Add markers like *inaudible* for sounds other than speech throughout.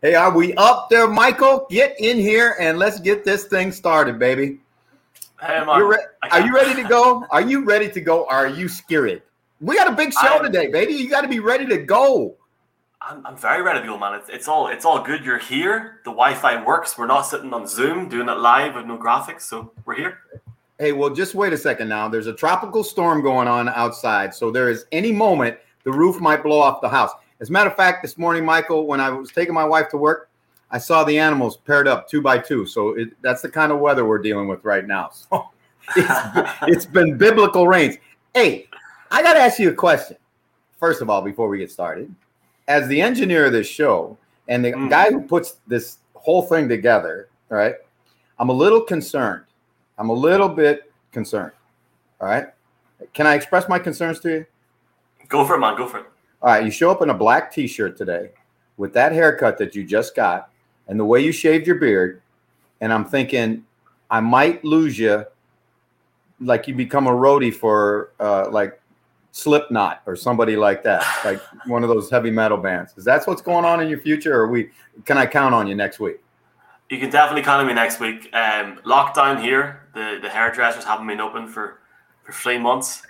Hey, are we up there, Michael? Get in here and let's get this thing started, baby. Hey, man. Re- are you ready to go? Are you ready to go? Are you scared? We got a big show I'm, today, baby. You got to be ready to go. I'm, I'm very ready to go, man. It's, it's all it's all good. You're here. The Wi-Fi works. We're not sitting on Zoom doing it live with no graphics, so we're here. Hey, well, just wait a second now. There's a tropical storm going on outside, so there is any moment the roof might blow off the house. As a matter of fact, this morning, Michael, when I was taking my wife to work, I saw the animals paired up two by two. So it, that's the kind of weather we're dealing with right now. *laughs* So it's, *laughs* it's been biblical rains. Hey, I got to ask you a question. First of all, before we get started, as the engineer of this show and the mm. guy who puts this whole thing together, right? I'm a little concerned. I'm a little bit concerned. All right. Can I express my concerns to you? Go for it, man. Go for it. All right. You show up in a black t shirt today with that haircut that you just got and the way you shaved your beard. And I'm thinking, I might lose you like you become a roadie for uh, like Slipknot or somebody like that, like one of those heavy metal bands. Is that what's going on in your future, or we can I count on you next week? You can definitely count on me next week. Um, lockdown here, the the hairdressers haven't been open for for three months.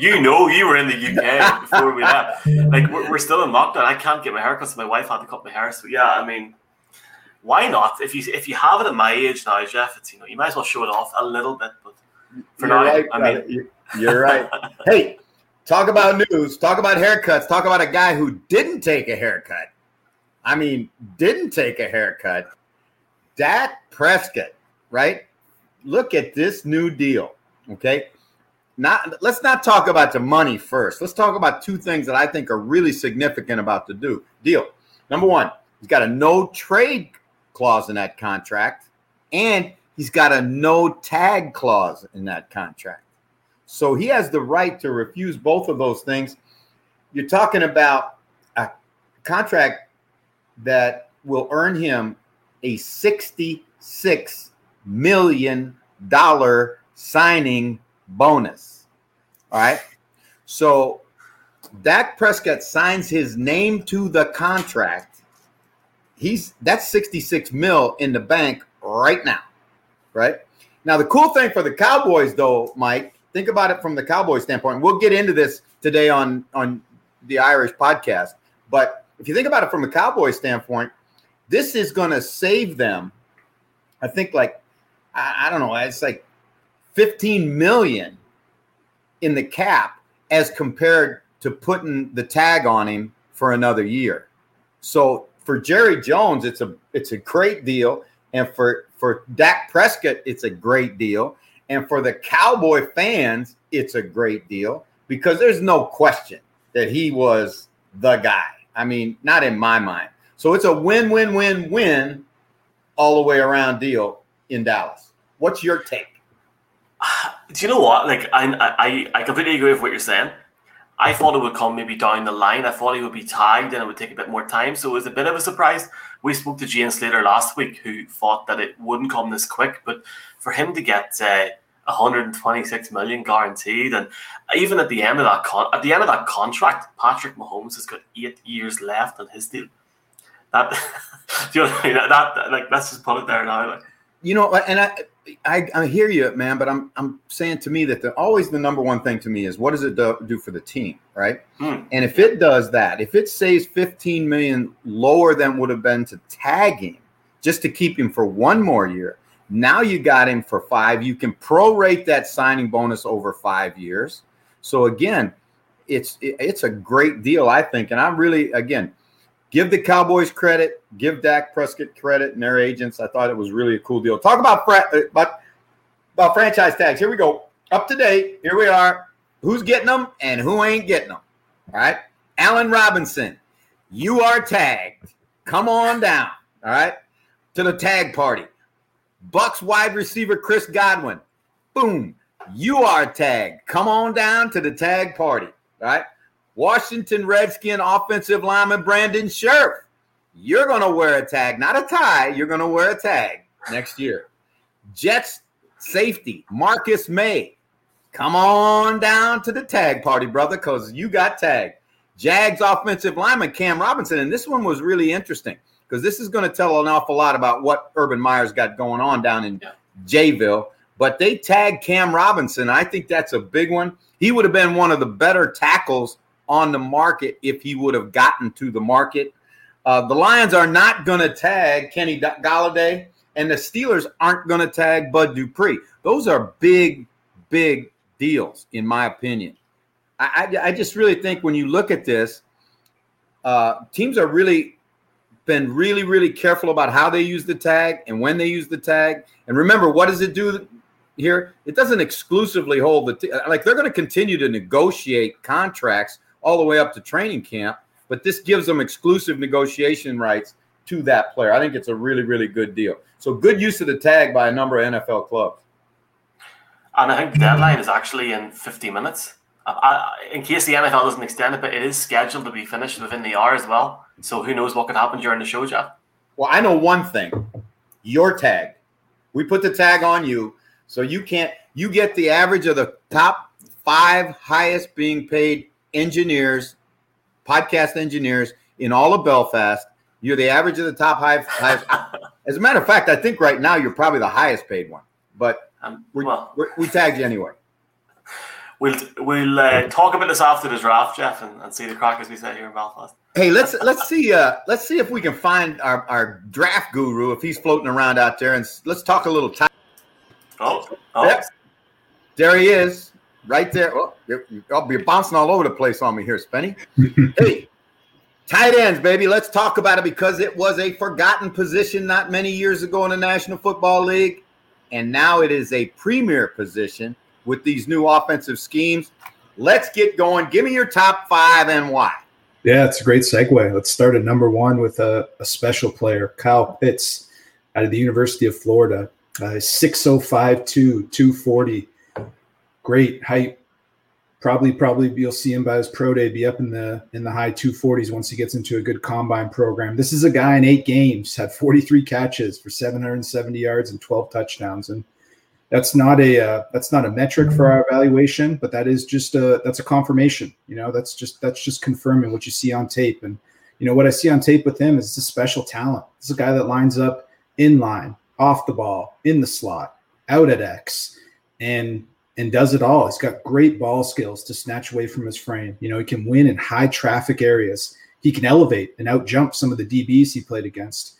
you know, you were in the UK before we left. Like we're, we're still in lockdown. I can't get my hair cut, so my wife had to cut my hair. So yeah, I mean, why not? If you if you have it at my age now, Jeff, it's you know you might as well show it off a little bit. But for You're now, right, I mean, you're, you're right. *laughs* hey, talk about news. Talk about haircuts. Talk about a guy who didn't take a haircut. I mean, didn't take a haircut. Dak Prescott, right? Look at this new deal. Okay. Not let's not talk about the money first. Let's talk about two things that I think are really significant about the do, deal. Number one, he's got a no trade clause in that contract, and he's got a no tag clause in that contract. So he has the right to refuse both of those things. You're talking about a contract that will earn him a $66 million signing bonus. All right. So Dak Prescott signs his name to the contract. He's that's 66 mil in the bank right now. Right. Now, the cool thing for the Cowboys, though, Mike, think about it from the Cowboys standpoint. We'll get into this today on, on the Irish podcast. But if you think about it from the Cowboys standpoint, this is going to save them. I think like I, I don't know, it's like 15 million in the cap as compared to putting the tag on him for another year. So for Jerry Jones, it's a it's a great deal, and for for Dak Prescott, it's a great deal, and for the Cowboy fans, it's a great deal because there's no question that he was the guy. I mean, not in my mind. So it's a win, win, win, win all the way around deal in Dallas. What's your take? Do you know what? Like, I, I, I completely agree with what you're saying. I thought it would come maybe down the line. I thought he would be tagged and it would take a bit more time. So it was a bit of a surprise. We spoke to Jane Slater last week, who thought that it wouldn't come this quick. But for him to get uh, 126 million guaranteed, and even at the end of that con- at the end of that contract, Patrick Mahomes has got eight years left on his deal. That, *laughs* you know, that, that like let's just put it there now. Like. You know, and I, I, I hear you, man, but I'm I'm saying to me that the always the number one thing to me is what does it do, do for the team, right? Hmm. And if it does that, if it saves 15 million lower than would have been to tag him just to keep him for one more year, now you got him for five. You can prorate that signing bonus over five years. So again, it's it's a great deal, I think, and I'm really again give the Cowboys credit, give Dak Prescott credit and their agents. I thought it was really a cool deal. Talk about fra- uh, about, about franchise tags. Here we go. Up to date. Here we are. Who's getting them and who ain't getting them? All right. Allen Robinson, you are tagged. Come on down. All right. To the tag party. Bucks wide receiver Chris Godwin. Boom. You are tagged. Come on down to the tag party. All right. Washington Redskin offensive lineman Brandon Scherff. You're going to wear a tag, not a tie. You're going to wear a tag next year. Jets safety Marcus Maye. Come on down to the tag party, brother, because you got tagged. Jags offensive lineman Cam Robinson. And this one was really interesting. because this is going to tell an awful lot about what Urban Meyer's got going on down in yeah. Jayville. But they tagged Cam Robinson. I think that's a big one. He would have been one of the better tackles on the market if he would have gotten to the market. Uh, the Lions are not going to tag Kenny Golladay, and the Steelers aren't going to tag Bud Dupree. Those are big, big deals, in my opinion. I, I, I just really think when you look at this, uh, teams are really been really, really careful about how they use the tag and when they use the tag. And remember, what does it do here? It doesn't exclusively hold the t- like they're going to continue to negotiate contracts all the way up to training camp, but this gives them exclusive negotiation rights to that player. I think it's a really, really good deal. So good use of the tag by a number of NFL clubs. And I think the deadline is actually in 50 minutes. Uh, I, in case the NFL doesn't extend it, but it is scheduled to be finished within the hour as well. So who knows what could happen during the show, Jeff? Well, I know one thing: your tag. We put the tag on you, so you can't. You get the average of the top five highest being paid engineers, podcast engineers in all of Belfast. You're the average of the top high, highest. *laughs* As a matter of fact, I think right now you're probably the highest paid one. But um, well, we tagged you anyway. We'll we'll uh, talk about this after the draft, Jeff, and, and see the crack as we say here in Belfast. Hey, let's let's see uh, let's see if we can find our, our draft guru if he's floating around out there, and let's talk a little time. Oh, oh. Yep. there he is, right there. Oh, you're, I'll be bouncing all over the place on me here, Spenny. *laughs* hey, tight ends, baby. Let's talk about it because it was a forgotten position not many years ago in the National Football League, and now it is a premier position with these new offensive schemes. Let's get going. Give me your top five and why. Yeah, it's a great segue. Let's start at number one with a, a special player, Kyle Pitts, out of the University of Florida. Uh, 605 240. Great height. Probably, probably you'll see him by his pro day be up in the in the high 240s once he gets into a good combine program. This is a guy in eight games had 43 catches for 770 yards and 12 touchdowns. And that's not a uh, that's not a metric for our evaluation, but that is just a that's a confirmation. You know, that's just that's just confirming what you see on tape. And you know what I see on tape with him is a special talent. Is a guy that lines up in line, off the ball, in the slot, out at X, and and does it all. He's got great ball skills to snatch away from his frame. You know, he can win in high traffic areas. He can elevate and out jump some of the DBs he played against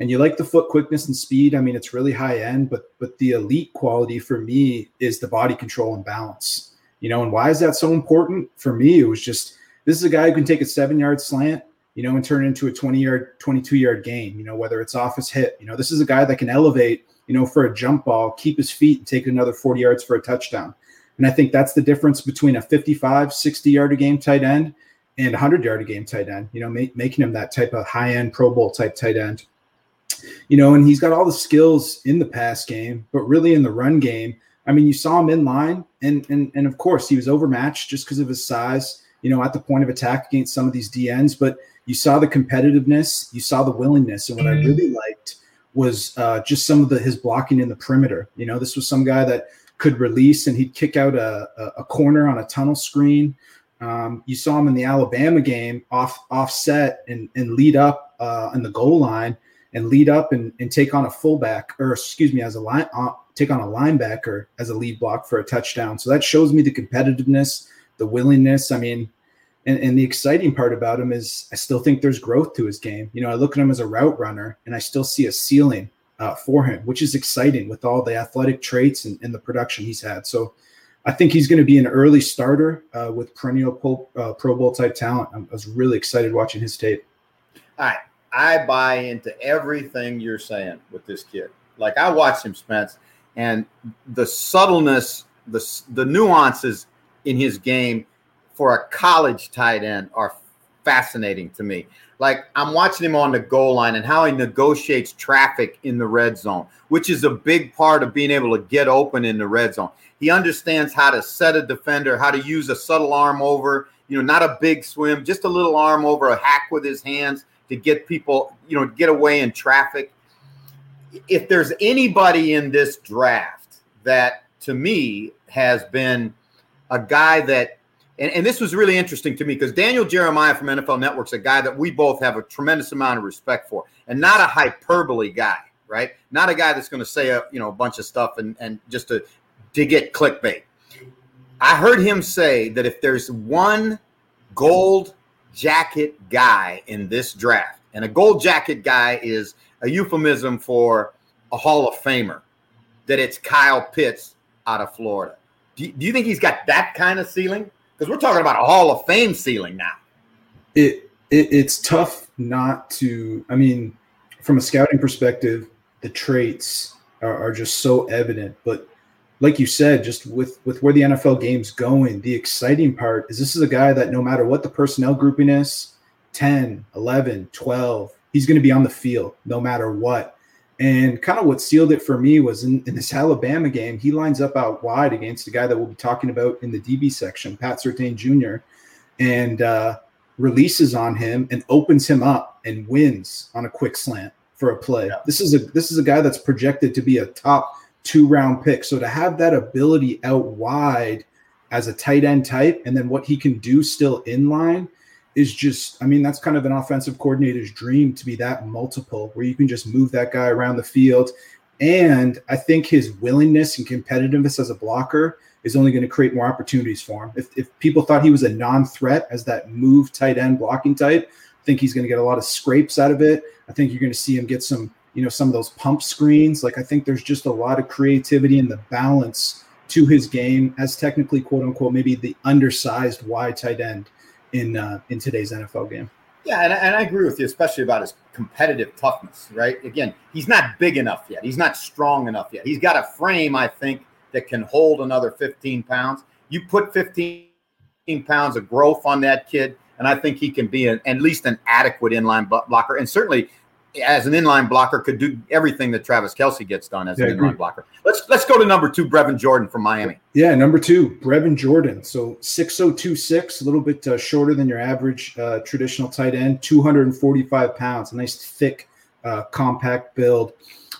and you like the foot quickness and speed. I mean, it's really high end, but but the elite quality for me is the body control and balance. You know, and why is that so important? For me, it was just this is a guy who can take a seven yard slant, you know, and turn into a 20 yard, 22 yard game, you know, whether it's off his hip. You know, this is a guy that can elevate, you know, for a jump ball, keep his feet and take another 40 yards for a touchdown. And I think that's the difference between a 55, 60 yard a game tight end and 100 yard a game tight end, you know, make, making him that type of high end Pro Bowl type tight end you know, and he's got all the skills in the pass game, but really in the run game. I mean, you saw him in line, and and and of course he was overmatched just because of his size. You know, at the point of attack against some of these DNs, but you saw the competitiveness, you saw the willingness, and what I really liked was uh, just some of the his blocking in the perimeter. You know, this was some guy that could release and he'd kick out a, a corner on a tunnel screen. Um, you saw him in the Alabama game off offset and, and lead up uh, in the goal line and lead up and, and take on a fullback or excuse me as a line uh, take on a linebacker as a lead block for a touchdown so that shows me the competitiveness the willingness i mean and, and the exciting part about him is i still think there's growth to his game you know i look at him as a route runner and i still see a ceiling uh, for him which is exciting with all the athletic traits and, and the production he's had so I think he's going to be an early starter uh, with perennial pro, uh, pro Bowl type talent. I was really excited watching his tape. Right. I buy into everything you're saying with this kid. Like I watched him, Spence, and the subtleness, the the nuances in his game for a college tight end are fascinating to me. Like I'm watching him on the goal line and how he negotiates traffic in the red zone, which is a big part of being able to get open in the red zone. He understands how to set a defender, how to use a subtle arm over, you know, not a big swim, just a little arm over a hack with his hands to get people, you know, get away in traffic. If there's anybody in this draft that to me has been a guy that and, and this was really interesting to me because Daniel Jeremiah from NFL Network's a guy that we both have a tremendous amount of respect for, and not a hyperbole guy, right? Not a guy that's going to say a you know a bunch of stuff and and just to to get clickbait. I heard him say that if there's one gold jacket guy in this draft, and a gold jacket guy is a euphemism for a Hall of Famer, that it's Kyle Pitts out of Florida. Do you, do you think he's got that kind of ceiling? Because we're talking about a Hall of Fame ceiling now. It, it it's tough not to. I mean, from a scouting perspective, the traits are, are just so evident. But like you said, just with with where the NFL game's going, the exciting part is this is a guy that no matter what the personnel grouping is, 10, 11, 12, he's going to be on the field no matter what. And kind of what sealed it for me was in, in, this Alabama game, he lines up out wide against a guy that we'll be talking about in the DB section, Pat Surtain Jr., and uh, releases on him and opens him up and wins on a quick slant for a play. Yeah. This is a this is a guy that's projected to be a top two round pick. So to have that ability out wide as a tight end type, and then what he can do still in line – is just, I mean, that's kind of an offensive coordinator's dream to be that multiple where you can just move that guy around the field. And I think his willingness and competitiveness as a blocker is only going to create more opportunities for him. If, if people thought he was a non threat as that move tight end blocking type, I think he's going to get a lot of scrapes out of it. I think you're going to see him get some, you know, some of those pump screens. Like I think there's just a lot of creativity in the balance to his game as technically, quote unquote, maybe the undersized wide tight end in uh, in today's NFL game. Yeah, and, and I agree with you, especially about his competitive toughness. Right? Again, he's not big enough yet. He's not strong enough yet. He's got a frame, I think, that can hold another 15 pounds. You put 15 pounds of growth on that kid, and I think he can be an, at least an adequate inline blocker. And certainly, as an inline blocker could do everything that Travis Kelce gets done as yeah, an inline blocker. Let's let's go to number two, Brevin Jordan from Miami. Yeah, number two, Brevin Jordan. So six oh two six, a little bit uh, shorter than your average uh, traditional tight end, two hundred and forty five pounds, a nice thick, uh, compact build.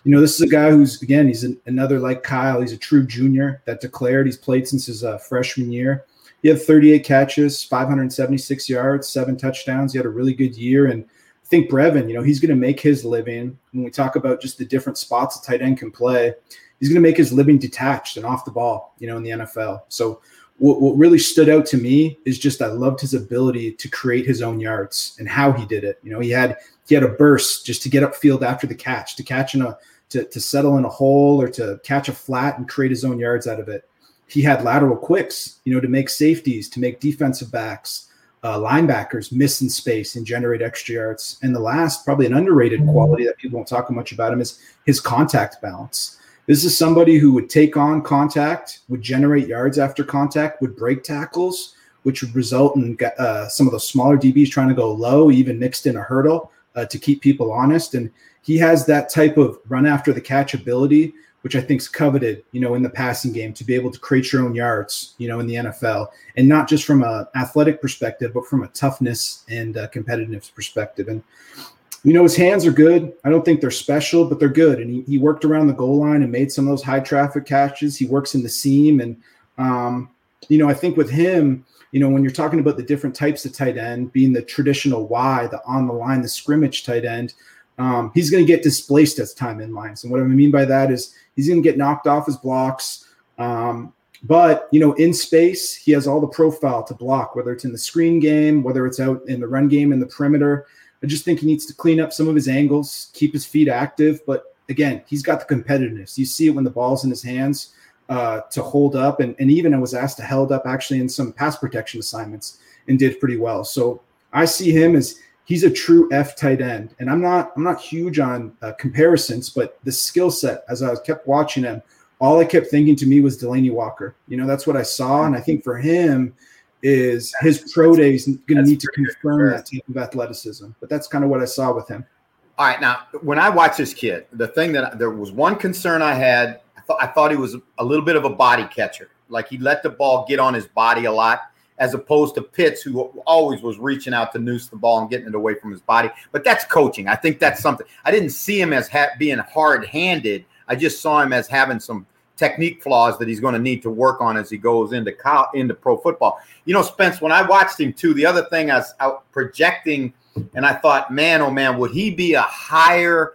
You know, this is a guy who's again, he's an, another like Kyle. He's a true junior that declared. He's played since his uh, freshman year. He had 38 catches, 576 yards, seven touchdowns. He had a really good year and think Brevin, you know, he's going to make his living. When we talk about just the different spots a tight end can play, he's going to make his living detached and off the ball, you know, in the NFL. So what, what really stood out to me is just I loved his ability to create his own yards and how he did it. You know, he had he had a burst just to get upfield after the catch, to catch in a to, to settle in a hole or to catch a flat and create his own yards out of it. He had lateral quicks, you know, to make safeties, to make defensive backs uh, linebackers miss in space and generate extra yards. And the last, probably an underrated quality that people don't talk much about him is his contact balance. This is somebody who would take on contact, would generate yards after contact, would break tackles, which would result in uh, some of those smaller DBs trying to go low, even mixed in a hurdle uh, to keep people honest. And he has that type of run after the catch ability which I think is coveted, you know, in the passing game to be able to create your own yards, you know, in the NFL, and not just from a athletic perspective, but from a toughness and uh, competitiveness perspective. And you know, his hands are good. I don't think they're special, but they're good. And he, he worked around the goal line and made some of those high traffic catches. He works in the seam, and um, you know, I think with him, you know, when you're talking about the different types of tight end, being the traditional Y, the on the line, the scrimmage tight end um, he's going to get displaced as time in lines. And what I mean by that is he's going to get knocked off his blocks. Um, but you know, in space, he has all the profile to block, whether it's in the screen game, whether it's out in the run game in the perimeter. I just think he needs to clean up some of his angles, keep his feet active. But again, he's got the competitiveness. You see it when the ball's in his hands uh, to hold up, and, and even I was asked to held up actually in some pass protection assignments and did pretty well. So I see him as he's a true F tight end. And I'm not I'm not huge on uh, comparisons, but the skill set as I kept watching him, all I kept thinking to me was Delanie Walker. You know, that's what I saw, and I think for him is his pro day is going to need to confirm that type of athleticism. But that's kind of what I saw with him. All right, now when I watch this kid, the thing that there was one concern I had, I I thought he was a little bit of a body catcher. Like he let the ball get on his body a lot as opposed to Pitts, who always was reaching out to noose the ball and getting it away from his body. But that's coaching. I think that's something. I didn't see him as ha- being hard handed. I just saw him as having some technique flaws that he's going to need to work on as he goes into into pro football. You know, Spence, when I watched him too, the other thing I was out projecting, and I thought, man, oh man, would he be a higher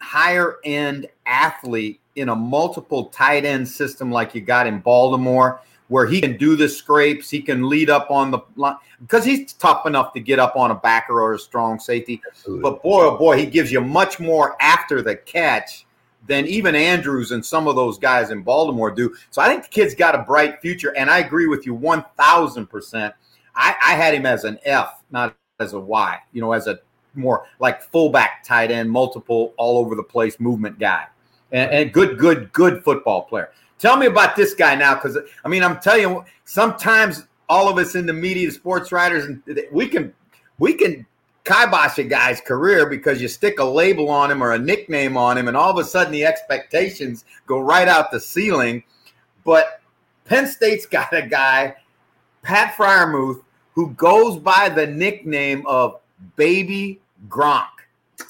higher end athlete in a multiple tight end system like you got in Baltimore? Where he can do the scrapes, he can lead up on the line because he's tough enough to get up on a backer or a strong safety. Absolutely. But boy, oh boy, he gives you much more after the catch than even Andrews and some of those guys in Baltimore do. So I think the kid's got a bright future, and I agree with you one thousand percent. I had him as an F, not as a Y. You know, as a more like fullback, tight end, multiple, all over the place movement guy, and, and good, good, good football player. Tell me about this guy now, because I mean, I'm telling you, sometimes all of us in the media, sports writers, and we can we can kibosh a guy's career because you stick a label on him or a nickname on him, and all of a sudden the expectations go right out the ceiling. But Penn State's *laughs* got a guy, Pat Freiermuth, who goes by the nickname of Baby Gronk.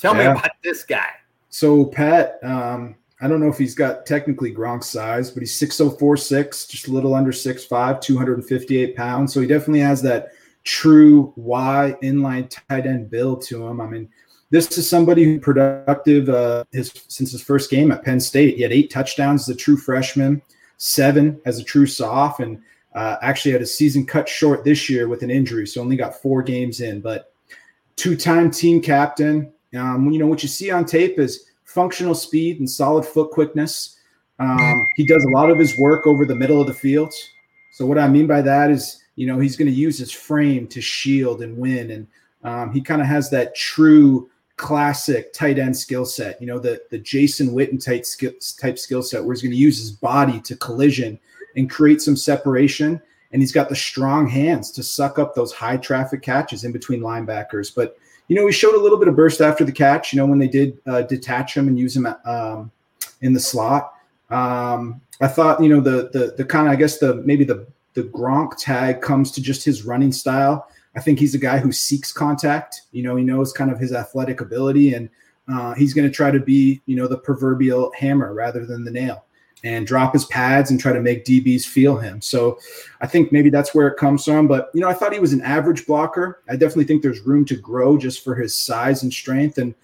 Tell yeah. me about this guy. So Pat, um, I don't know if he's got technically Gronk size, but he's 6046, just a little under 6'5, 258 pounds. So he definitely has that true Y inline tight end build to him. I mean, this is somebody who productive uh, his since his first game at Penn State. He had eight touchdowns as a true freshman, seven as a true soph, and uh, actually had a season cut short this year with an injury, so only got four games in. But two-time team captain. Um, you know what you see on tape is functional speed and solid foot quickness. Um, he does a lot of his work over the middle of the field. So what I mean by that is, you know, he's going to use his frame to shield and win, and um, he kind of has that true classic tight end skill set. You know, the the Jason Witten type skill type skill set where he's going to use his body to collision and create some separation. And he's got the strong hands to suck up those high traffic catches in between linebackers. But you know, he showed a little bit of burst after the catch. You know, when they did uh, detach him and use him um, in the slot. Um, I thought, you know, the the the kind of I guess the maybe the the Gronk tag comes to just his running style. I think he's a guy who seeks contact. You know, he knows kind of his athletic ability, and uh, he's going to try to be, you know, the proverbial hammer rather than the nail and drop his pads and try to make DBs feel him. So I think maybe that's where it comes from. But, you know, I thought he was an average blocker. I definitely think there's room to grow just for his size and strength. And,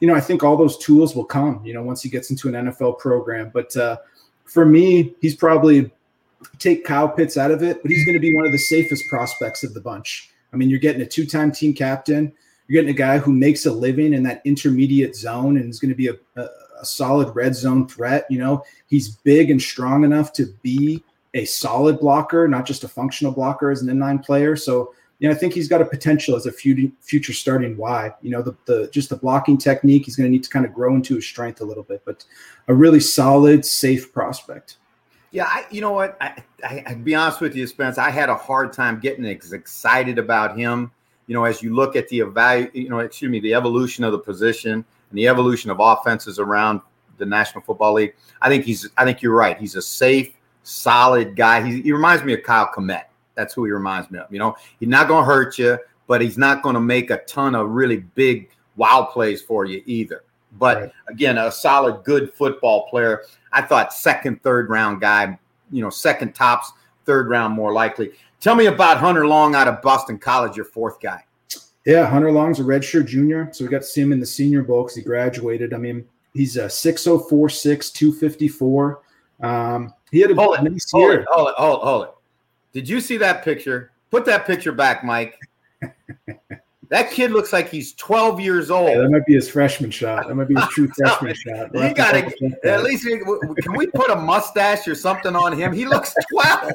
you know, I think all those tools will come, you know, once he gets into an NFL program. But uh, for me, he's probably take Kyle Pitts out of it, but he's going to be one of the safest prospects of the bunch. I mean, you're getting a two time team captain. You're getting a guy who makes a living in that intermediate zone and is going to be a, a a solid red zone threat. You know, he's big and strong enough to be a solid blocker, not just a functional blocker as an inline player. So, you know, I think he's got a potential as a future starting Y. You know, the, the just the blocking technique, he's going to need to kind of grow into his strength a little bit, but a really solid, safe prospect. Yeah, I, you know what? I, I, I'd be honest with you, Spence. I had a hard time getting as excited about him. You know, as you look at the evalu, you know, excuse me, the evolution of the position and the evolution of offenses around the National Football League. I think he's. I think you're right. He's a safe, solid guy. He, he reminds me of Kyle Kmet. That's who he reminds me of. You know, he's not going to hurt you, but he's not going to make a ton of really big wow plays for you either. But right. again, a solid, good football player. I thought second, third round guy. You know, second tops, third round more likely. Tell me about Hunter Long out of Boston College, your fourth guy. Yeah, Hunter Long's a redshirt junior, so we got to see him in the Senior Bowl because he graduated. I mean, he's a 6'04", 254. Um, he had a hold nice it, hold year. It, hold it, hold it, hold it. Did you see that picture? Put that picture back, Mike. *laughs* that kid looks like he's 12 years old. Yeah, that might be his freshman shot. That might be his true *laughs* freshman shot. We'll you got to at least can we put a mustache or something on him? He looks 12.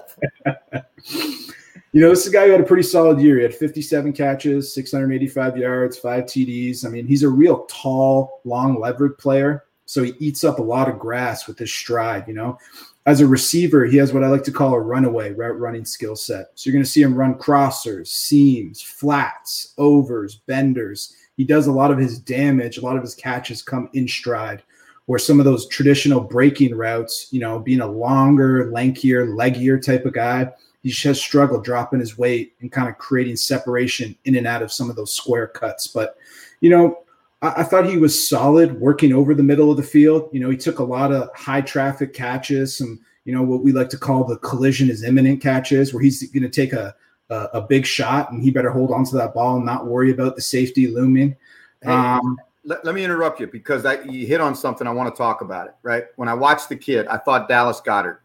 *laughs* You know, this is a guy who had a pretty solid year. He had 57 catches, 685 yards, five TDs. I mean, he's a real tall, long levered player. So he eats up a lot of grass with his stride, you know. As a receiver, he has what I like to call a runaway route running skill set. So you're going to see him run crossers, seams, flats, overs, benders. He does a lot of his damage, a lot of his catches come in stride. Where some of those traditional breaking routes, you know, being a longer, lankier, leggier type of guy, he has struggled dropping his weight and kind of creating separation in and out of some of those square cuts. But, you know, I, I, thought he was solid working over the middle of the field. You know, he took a lot of high traffic catches, some you know what we like to call the collision is imminent catches, where he's going to take a, a, a big shot and he better hold on to that ball and not worry about the safety looming. Hey, um, let, let, me interrupt you because I, you hit on something. I want to talk about it. Right when I watched the kid, I thought Dallas Goedert.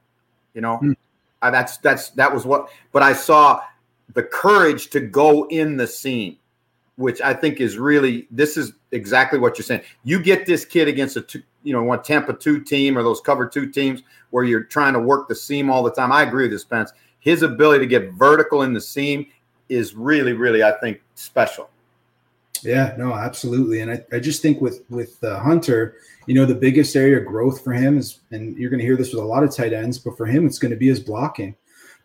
You know, hmm. I, that's that's that was what. But I saw the courage to go in the seam which I think is really this is exactly what you're saying. You get this kid against a two, you know one Tampa two team or those cover two teams where you're trying to work the seam all the time. I agree with this Spence. His ability to get vertical in the seam is really, really, I think, special. Yeah, no, absolutely. And I, I just think with with uh, Hunter, you know, the biggest area of growth for him is, and you're going to hear this with a lot of tight ends, but for him, it's going to be his blocking.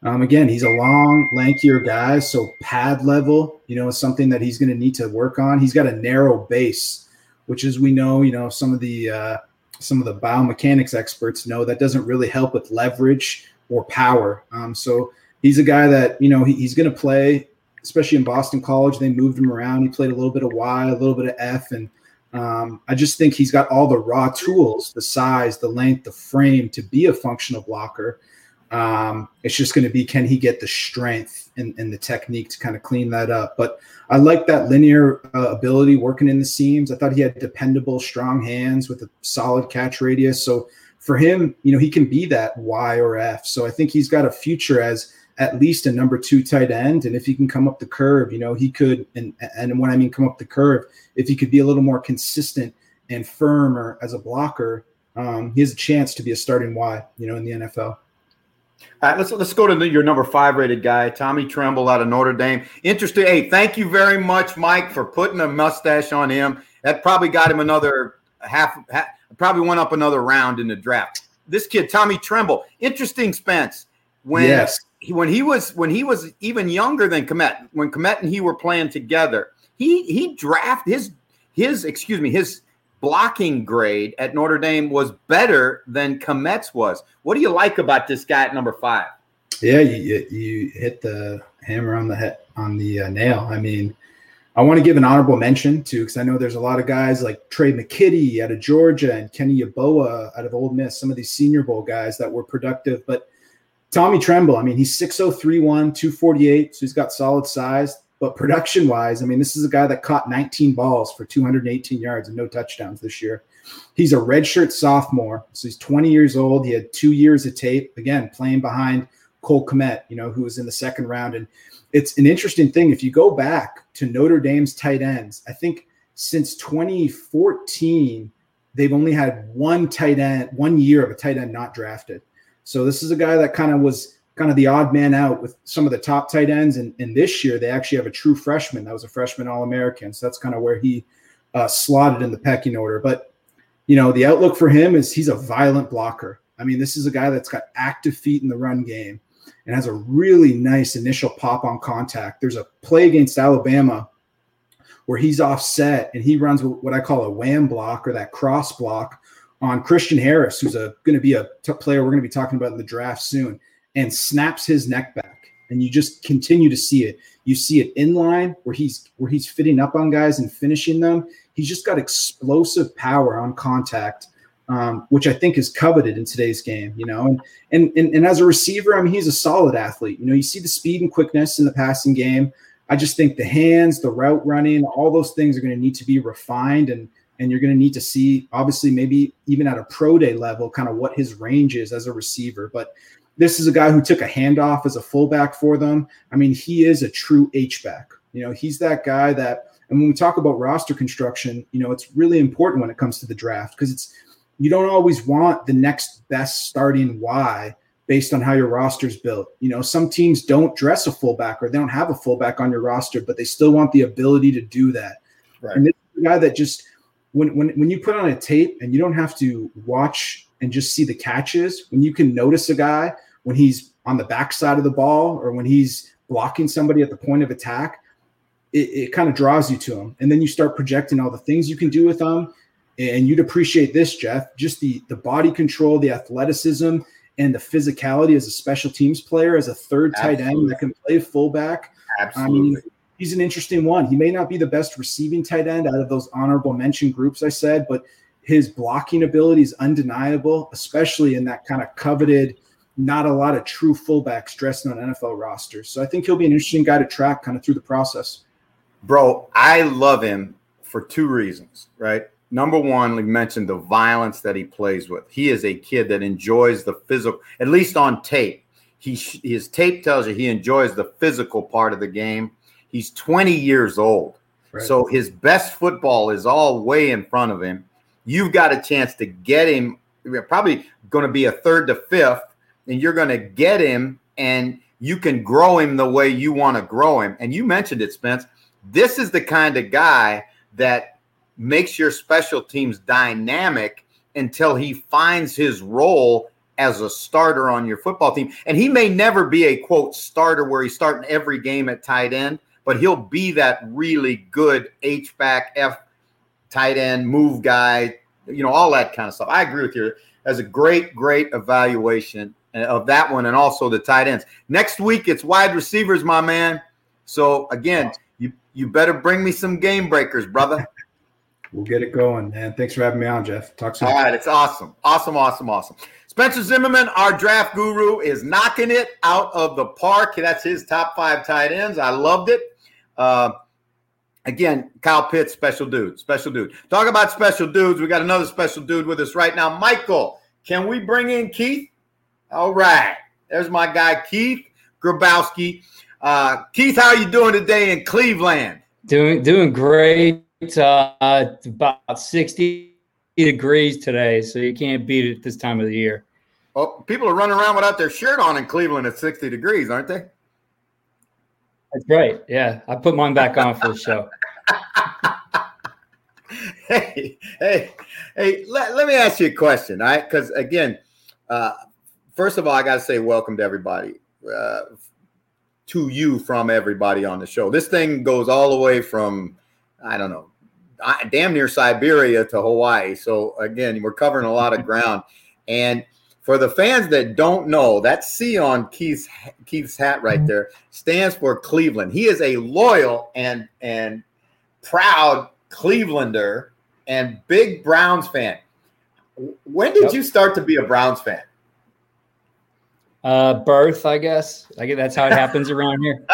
Um, again, he's a long, lankier guy, so pad level, you know, is something that he's going to need to work on. He's got a narrow base, which, as we know, you know, some of the uh, some of the biomechanics experts know that doesn't really help with leverage or power. Um, so he's a guy that you know he, he's going to play, especially in Boston College. They moved him around. He played a little bit of Y, a little bit of F, and um, I just think he's got all the raw tools, the size, the length, the frame to be a functional blocker. Um, it's just going to be can he get the strength and, and, the technique to kind of clean that up. But I like that linear uh, ability working in the seams. I thought he had dependable, strong hands with a solid catch radius. So for him, you know, he can be that Y or F. So I think he's got a future as at least a number two tight end. And if he can come up the curve, you know, he could. And and when I mean come up the curve, if he could be a little more consistent and firmer as a blocker, um, he has a chance to be a starting Y, you know, in the NFL. All right, let's let's go to your number five rated guy, Tommy Tremble out of Notre Dame. Interesting. Hey, thank you very much, Mike, for putting a mustache on him. That probably got him another half, half probably went up another round in the draft. This kid, Tommy Tremble, interesting. Spence when yes. He, when he was when he was even younger than Kmet, when Kmet and he were playing together, he he draft his his excuse me his blocking grade at Notre Dame was better than Kmet's was. What do you like about this guy at number five? Yeah, you, you hit the hammer on the head on the uh, nail. I mean, I want to give an honorable mention to because I know there's a lot of guys like Tre' McKitty out of Georgia and Kenny Yeboah out of Ole Miss, some of these Senior Bowl guys that were productive. But Tommy Tremble, I mean, he's 6031, 248, so he's got solid size. But production wise, I mean, this is a guy that caught 19 balls for 218 yards and no touchdowns this year. He's a redshirt sophomore, so he's 20 years old. He had two years of tape, again, playing behind Cole Kmet, you know, who was in the second round. And it's an interesting thing. If you go back to Notre Dame's tight ends, I think since 2014, they've only had one tight end, one year of a tight end not drafted. So this is a guy that kind of was kind of the odd man out with some of the top tight ends. And, and this year, they actually have a true freshman that was a freshman All American. So that's kind of where he uh, slotted in the pecking order. But, you know, the outlook for him is he's a violent blocker. I mean, this is a guy that's got active feet in the run game and has a really nice initial pop on contact. There's a play against Alabama where he's offset and he runs what I call a wham block or that cross block on Christian Harris, who's going to be a t- player we're going to be talking about in the draft soon and snaps his neck back. And you just continue to see it. You see it in line where he's where he's fitting up on guys and finishing them. He's just got explosive power on contact, um, which I think is coveted in today's game. You know, and, and and and as a receiver, I mean, he's a solid athlete. You know, you see the speed and quickness in the passing game. I just think the hands, the route running, all those things are going to need to be refined and and you're going to need to see obviously maybe even at a pro day level kind of what his range is as a receiver but this is a guy who took a handoff as a fullback for them. I mean, he is a true H back. You know, he's that guy that. And when we talk about roster construction, you know, it's really important when it comes to the draft because it's you don't always want the next best starting Y based on how your roster's built. You know, some teams don't dress a fullback or they don't have a fullback on your roster, but they still want the ability to do that. Right. And this is a guy that just when when when you put on a tape and you don't have to watch and just see the catches, when you can notice a guy when he's on the backside of the ball or when he's blocking somebody at the point of attack, it, it kind of draws you to him. And then you start projecting all the things you can do with them. And you'd appreciate this, Jeff, just the the body control, the athleticism, and the physicality as a special teams player, as a third Absolutely. tight end that can play fullback. Absolutely. I mean, he's an interesting one. He may not be the best receiving tight end out of those honorable mention groups I said, but his blocking ability is undeniable, especially in that kind of coveted, not a lot of true fullbacks dressing on NFL rosters. So I think he'll be an interesting guy to track kind of through the process. Bro, I love him for two reasons, right? Number one, we mentioned the violence that he plays with. He is a kid that enjoys the physical, at least on tape. He his tape tells you he enjoys the physical part of the game. He's 20 years old. Right. So his best football is all way in front of him. You've got a chance to get him. Probably going to be a third to fifth, and you're going to get him, and you can grow him the way you want to grow him. And you mentioned it, Spence. This is the kind of guy that makes your special teams dynamic until he finds his role as a starter on your football team. And he may never be a quote starter where he's starting every game at tight end, but he'll be that really good H back F tight end move guy, you know, all that kind of stuff. I agree with you. As a great, great evaluation uh, of that one and also the tight ends. Next week it's wide receivers, my man. So again, you you better bring me some game breakers, brother. *laughs* We'll get it going, man. Thanks for having me on, Jeff. Talk soon. All right, it's awesome. Awesome, awesome, awesome. Spencer Zimmerman, our draft guru, is knocking it out of the park. That's his top five tight ends. I loved it. Uh, again, Kyle Pitts, special dude, special dude. Talk about special dudes. We got another special dude with us right now. Michael, can we bring in Keith? All right. There's my guy, Keith Grabowski. Uh, Keith, how are you doing today in Cleveland? Doing doing great. Uh, about 60 degrees today, so you can't beat it this time of the year. Oh, people are running around without their shirt on in Cleveland at 60 degrees, aren't they? That's right. Yeah, I put mine back on for the show. *laughs* hey, hey, hey, let, let me ask you a question, all right? Because again, uh, first of all, I got to say welcome to everybody. Uh, to you from everybody on the show. This thing goes all the way from, I don't know, damn near Siberia to Hawaii. So again, we're covering a lot of ground. And for the fans that don't know, that C on Keith's Keith's hat right there stands for Cleveland. He is a loyal and and proud Clevelander and big Browns fan. When did yep. you start to be a Browns fan? Uh, birth, I guess. I guess that's how it happens *laughs* around here.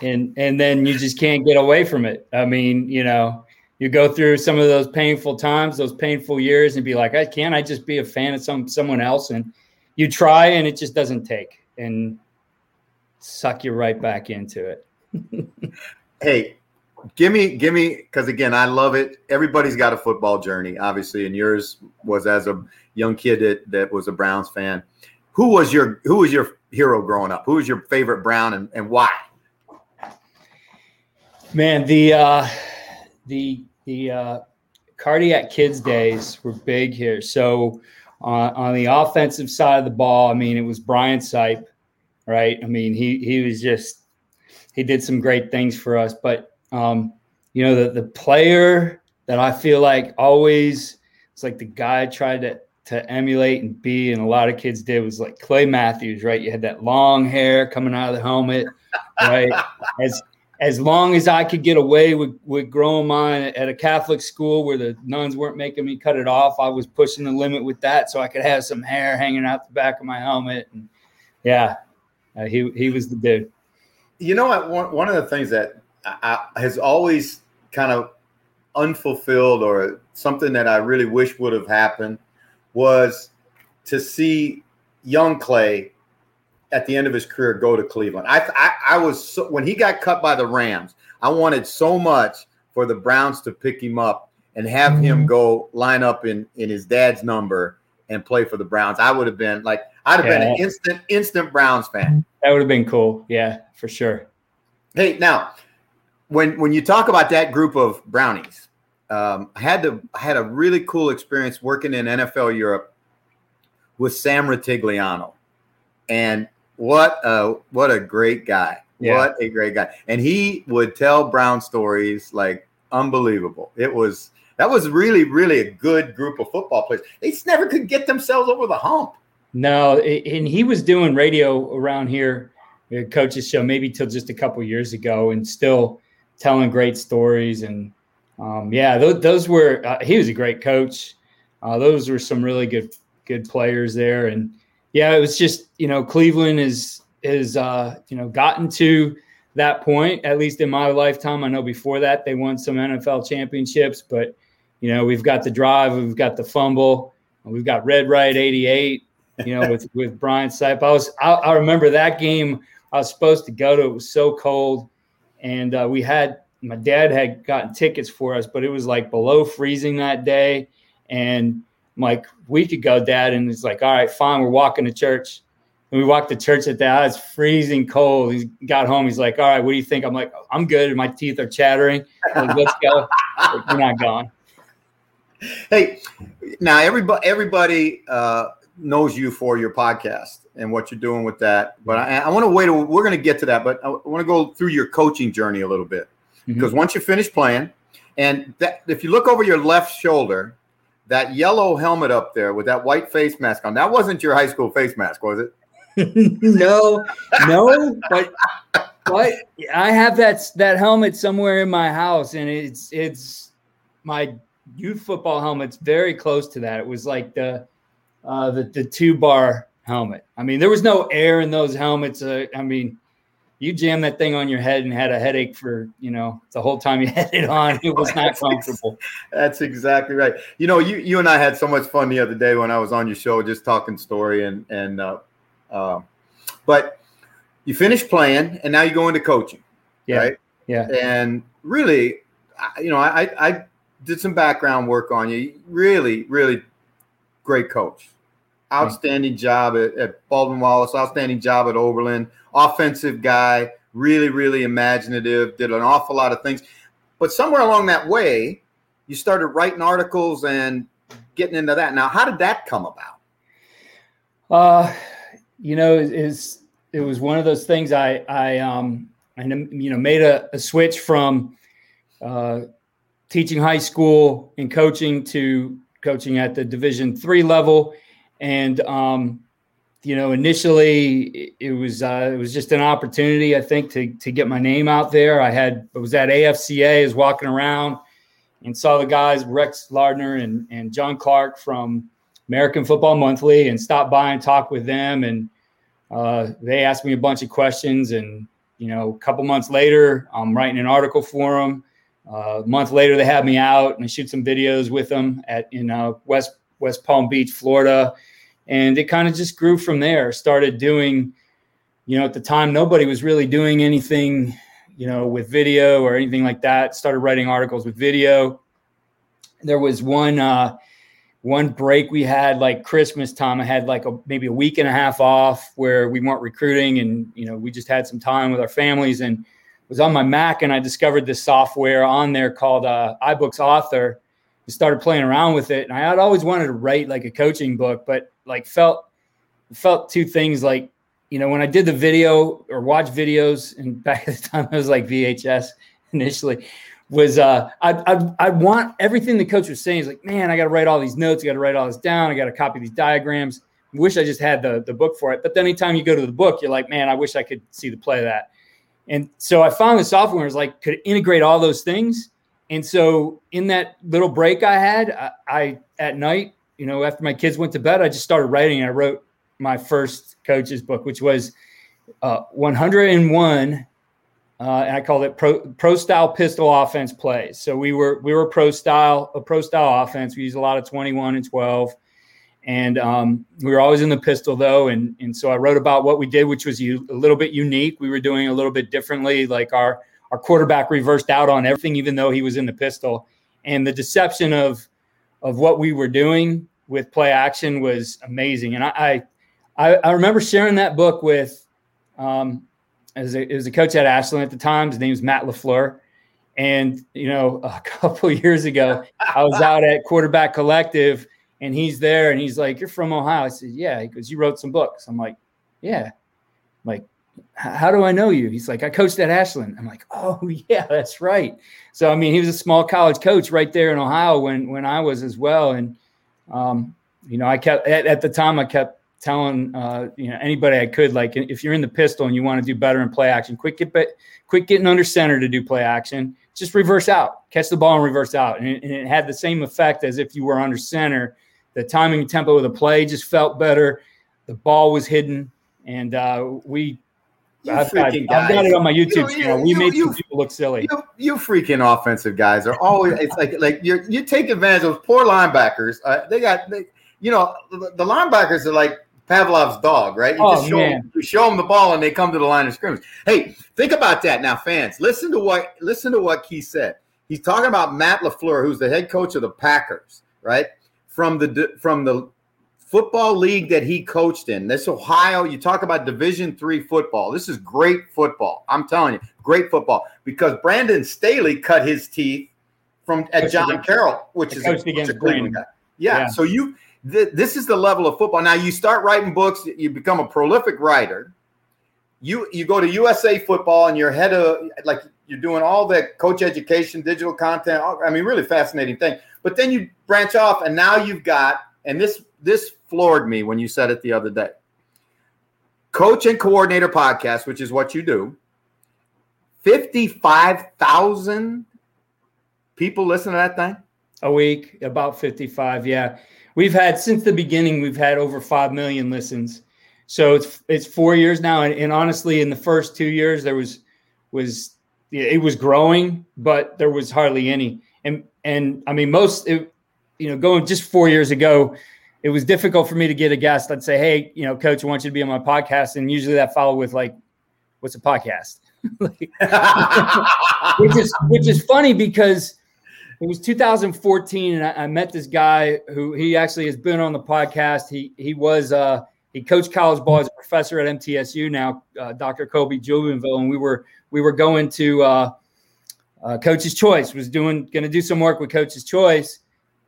and and then you just can't get away from it. I mean, you know, you go through some of those painful times, those painful years, and be like, I can't I just be a fan of some someone else? And you try, and it just doesn't take, and suck you right back into it. *laughs* hey, give me, give me, because again, I love it. Everybody's got a football journey, obviously, and yours was as a young kid that that was a Browns fan. Who was your Who was your hero growing up? Who was your favorite Brown, and, and why? Man, the uh, the the uh, cardiac kids days were big here. So uh, on the offensive side of the ball, I mean, it was Brian Sipe, right? I mean, he he was just he did some great things for us. But um, you know, the the player that I feel like always it's like the guy I tried to to emulate and be, and a lot of kids did was like Clay Matthews, right? You had that long hair coming out of the helmet, right? *laughs* As as long as I could get away with, with growing mine at a Catholic school where the nuns weren't making me cut it off, I was pushing the limit with that so I could have some hair hanging out the back of my helmet. And yeah, uh, he, he was the dude. You know what? One, one of the things that I, I, has always kind of unfulfilled or something that I really wish would have happened was to see young Clay at the end of his career go to Cleveland. I I, I was so, when he got cut by the Rams. I wanted so much for the Browns to pick him up and have him mm-hmm. go line up in in his dad's number and play for the Browns. I would have been like I'd have yeah. been an instant instant Browns fan. That would have been cool. Yeah, for sure. Hey, now when when you talk about that group of Brownies, um, I had to I had a really cool experience working in NFL Europe with Sam Rutigliano, and what a what a great guy. Yeah. What a great guy. And he would tell Brown stories like unbelievable. It was that was really, really a good group of football players. They just never could get themselves over the hump. No, and he was doing radio around here coaches show maybe till just a couple years ago, and still telling great stories. And um, yeah, those, those were uh, he was a great coach. Uh, those were some really good good players there, and yeah, it was just you know Cleveland is is uh, you know gotten to that point at least in my lifetime. I know before that they won some NFL championships, but you know we've got the drive, we've got the fumble, we've got Red Right '88. You know with *laughs* with Brian Sipe. I was I, I, remember that game. I was supposed to go to. It was so cold, and uh, we had my dad had gotten tickets for us, but it was like below freezing that day, and I'm like, we could go, Dad. And he's like, all right, fine. We're walking to church. And we walked to church at that. It's freezing cold. He got home. He's like, all right, what do you think? I'm like, I'm good. And My teeth are chattering. Like, Let's go. *laughs* We're not going. Hey, now everybody, everybody uh, knows you for your podcast and what you're doing with that. But I, I want to wait. We're going to get to that. But I want to go through your coaching journey a little bit mm-hmm. because once you finish playing, and that, if you look over your left shoulder, that yellow helmet up there with that white face mask on. That wasn't your high school face mask, was it? *laughs* no, no, but but I have that that helmet somewhere in my house, and it's it's my youth football helmet's very close to that. It was like the uh, the the two bar helmet. I mean, there was no air in those helmets. Uh, I mean, you jammed that thing on your head and had a headache for you know the whole time you *laughs* had it on. It was not comfortable. That's exactly right. You know, you you and I had so much fun the other day when I was on your show, just talking story and and uh, uh, but you finished playing and now you go into coaching, yeah. right? Yeah. And really, you know, I I did some background work on you. Really, really great coach. Outstanding job at, at Baldwin Wallace. Outstanding job at Oberlin offensive guy, really, really imaginative, did an awful lot of things. But somewhere along that way, you started writing articles and getting into that. Now, how did that come about? Uh, you know, is it was one of those things I I um I you know made a, a switch from uh, teaching high school and coaching to coaching at the Division three level, and um, you know, initially it was uh, it was just an opportunity, I think, to to get my name out there. I had I was at AFCA, I was walking around and saw the guys Rex Lardner and and John Clark from American Football Monthly, and stopped by and talked with them, and uh, they asked me a bunch of questions. And you know, a couple months later, I'm writing an article for them. Uh, a month later, they had me out and I shoot some videos with them at in uh, West West Palm Beach, Florida and it kind of just grew from there. Started doing you know at the time nobody was really doing anything you know with video or anything like that. Started writing articles with video. There was one uh one break we had like christmas time. I had like a maybe a week and a half off where we weren't recruiting and you know we just had some time with our families and was on my mac and i discovered this software on there called uh, ibooks author. And started playing around with it and i had always wanted to write like a coaching book but like felt felt two things like you know when I did the video or watch videos and *laughs* back at the time it was like VHS initially was uh I I I want everything the coach was saying. Is like man I got to write all these notes. I got to write all this down. I got to copy these diagrams. Wish I just had the the book for it. But then anytime you go to the book you're like man I wish I could see the play of that. And so I found the software was like could integrate all those things. And so in that little break I had I, I at night you know, after my kids went to bed, I just started writing. I wrote my first coach's book, which was uh, 101. Uh, and I called it pro, pro style pistol offense plays. So we were we were pro style a pro style offense. We used a lot of 21 and 12, and um, we were always in the pistol though. And and so I wrote about what we did, which was a little bit unique. We were doing a little bit differently. Like our our quarterback reversed out on everything, even though he was in the pistol. And the deception of of what we were doing with play action was amazing. And I, I, I remember sharing that book with, um, as a, as a coach at Ashland at the time. His name was Matt LaFleur. And, you know, *laughs* a couple years ago, I was *laughs* out at Quarterback Collective and he's there and he's like, You're from Ohio. I said, Yeah. He goes, You wrote some books. I'm like, Yeah. I'm like, how do I know you? He's like, I coached at Ashland. I'm like, oh *laughs* yeah, that's right. So I mean, he was a small college coach right there in Ohio when when I was as well. And um, you know, I kept at, at, the time I kept telling uh, you know anybody I could like if you're in the pistol and you want to do better in play action, quick get but quick getting under center to do play action. Just reverse out, catch the ball and reverse out, and it, and it had the same effect as if you were under center. The timing and tempo of the play just felt better. The ball was hidden, and uh, we I've got, I've, got, it on my YouTube you channel. we you, made you, people look silly. You, you, freaking offensive guys are always. It's like like you you take advantage of poor linebackers. Uh, they got they, you know the, the linebackers are like Pavlov's dog, right? You oh, just show man. Them, you show them the ball and they come to the line of scrimmage. Hey, think about that now, fans. Listen to what listen to what Keith said. He's talking about Matt LaFleur, who's the head coach of the Packers, right? From the from the football league that he coached in. This Ohio, you talk about Division three football. This is great football. I'm telling you, great football because Brandon Staley cut his teeth from at John Carroll, which is a, a Cleveland guy. Yeah, yeah. So you th- this is the level of football. Now you start writing books, you become a prolific writer. You you go to USA Football and you're head of like you're doing all that coach education, digital content. I mean, really fascinating thing. But then you branch off, and now you've got and this this floored me when you said it the other day. Coach and coordinator podcast, which is what you do. 55,000 people listen to that thing? A week, about 55. Yeah. We've had since the beginning, we've had over 5 million listens. So it's it's four years now. And, and honestly, in the first two years, there was was it was growing, but there was hardly any. And and I mean, most it, you know, going just four years ago, it was difficult for me to get a guest. I'd say, hey, you know, coach, I want you to be on my podcast. And usually that followed with like, what's a podcast? *laughs* which is which is funny because it was 2014 and I, I, met this guy who he actually has been on the podcast. He he was uh he coached college ball as a professor at MTSU now, uh, Dr. Kobe Julianville, and we were we were going to uh, uh, Coach's Choice. Was doing going to do some work with Coach's Choice,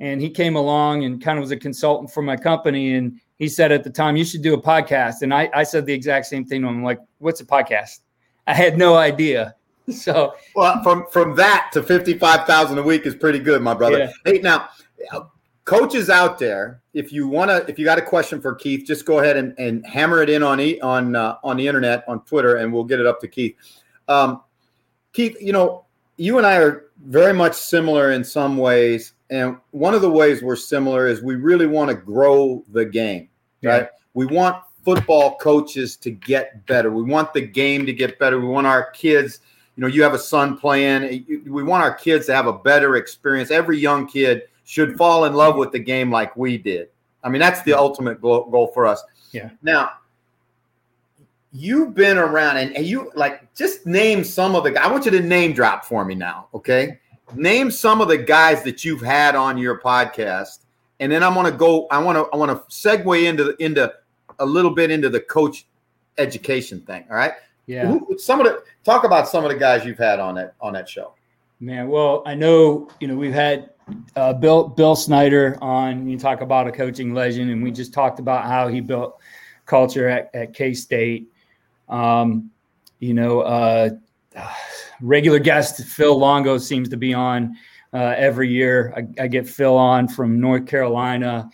and he came along and kind of was a consultant for my company. And he said at the time you should do a podcast. And i, I said the exact same thing to him like what's a podcast? I had no idea. *laughs* So well from from that to 55000 a week is pretty good my brother. Yeah. hey now coaches out there if you want to if you got a question for keith just go ahead and, and hammer it in on e, on uh, on the internet on twitter and we'll get it up to keith. Um, keith you know you and i are very much similar in some ways and one of the ways we're similar is we really want to grow the game, right? Yeah. We want football coaches to get better. We want the game to get better. We want our kids, you know, you have a son playing. We want our kids to have a better experience. Every young kid should fall in love with the game like we did. I mean, that's the ultimate goal for us. Yeah. Now, you've been around and, and you like just name some of the I want you to name drop for me now, okay? Name some of the guys that you've had on your podcast, and then I'm going to go. I want to. I want to segue into the, into a little bit into the coach education thing. All right. Yeah. Who, some of the talk about some of the guys you've had on that on that show. Man, well, I know you know we've had uh, Bill Bill Snyder on. You talk about a coaching legend, and we just talked about how he built culture at, at K State. Um, you know, uh, regular guest Phil Longo seems to be on uh, every year. I, I, get Phil on from North Carolina.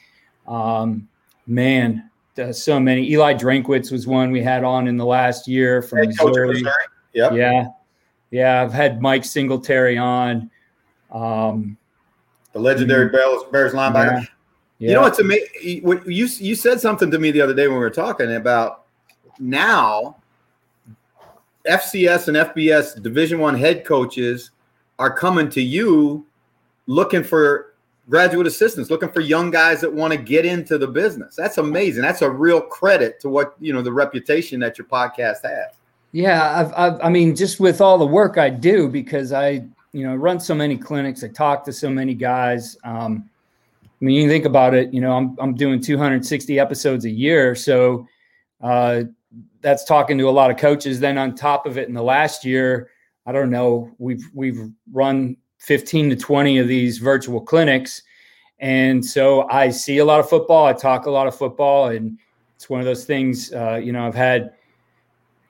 Um, man, so many. Eli Drinkwitz was one we had on in the last year from Missouri. Missouri. Yep. Yeah, yeah. I've had Mike Singletary on. Um, the legendary mm-hmm. Bears, Bears linebacker. Yeah. Yeah. You know what's amazing? You you said something to me the other day when we were talking about now FCS and FBS Division One head coaches are coming to you looking for graduate assistants, looking for young guys that want to get into the business. That's amazing. That's a real credit to what you know the reputation that your podcast has. Yeah, I've, I've, i mean, just with all the work I do, because I, you know, run so many clinics, I talk to so many guys. Um, I mean, you think about it, you know, I'm I'm doing 260 episodes a year, so uh, that's talking to a lot of coaches. Then on top of it, in the last year, I don't know, we've we've run 15 to 20 of these virtual clinics. And so I see a lot of football. I talk a lot of football, and it's one of those things. Uh, you know, I've had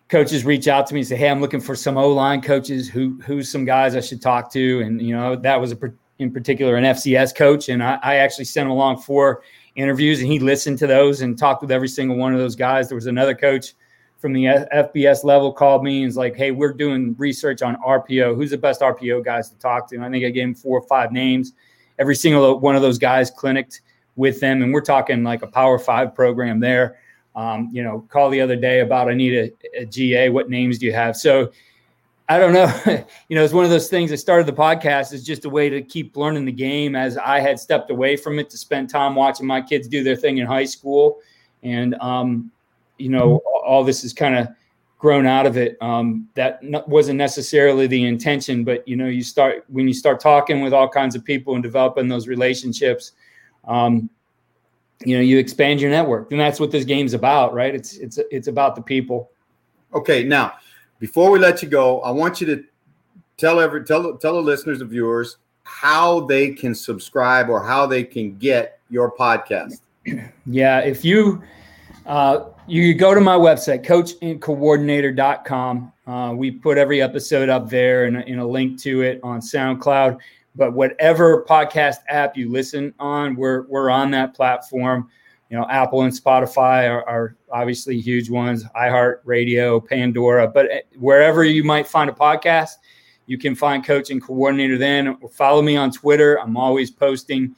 coaches reach out to me and say, "Hey, I'm looking for some O line coaches. Who who's some guys I should talk to?" And you know, that was a in particular an FCS coach, and I, I actually sent him along four interviews, and he listened to those and talked with every single one of those guys. There was another coach from the FBS level called me and was like, "Hey, we're doing research on RPO. Who's the best RPO guys to talk to?" And I think I gave him four or five names. Every single one of those guys clinicked with them, and we're talking like a Power Five program there. Um, you know, call the other day about I need a, a GA. What names do you have? So I don't know. *laughs* you know, it's one of those things that started the podcast is just a way to keep learning the game as I had stepped away from it to spend time watching my kids do their thing in high school. And, um, you know, all this is kind of grown out of it. Um, that wasn't necessarily the intention, but, you know, you start when you start talking with all kinds of people and developing those relationships, um, you know, you expand your network. And that's what this game's about, right? It's, it's, it's about the people. Okay. Now, before we let you go, I want you to tell every tell tell the listeners and viewers how they can subscribe or how they can get your podcast. *clears throat* Yeah, if you uh, you go to my website, coachandcoordinator.com. Uh, we put every episode up there and, and a link to it on SoundCloud. But whatever podcast app you listen on, we're we're on that platform you know, Apple and Spotify are, are obviously huge ones, iHeart Radio, Pandora, but eh, wherever you might find a podcast, you can find coach and coordinator then. Follow me on Twitter. I'm always posting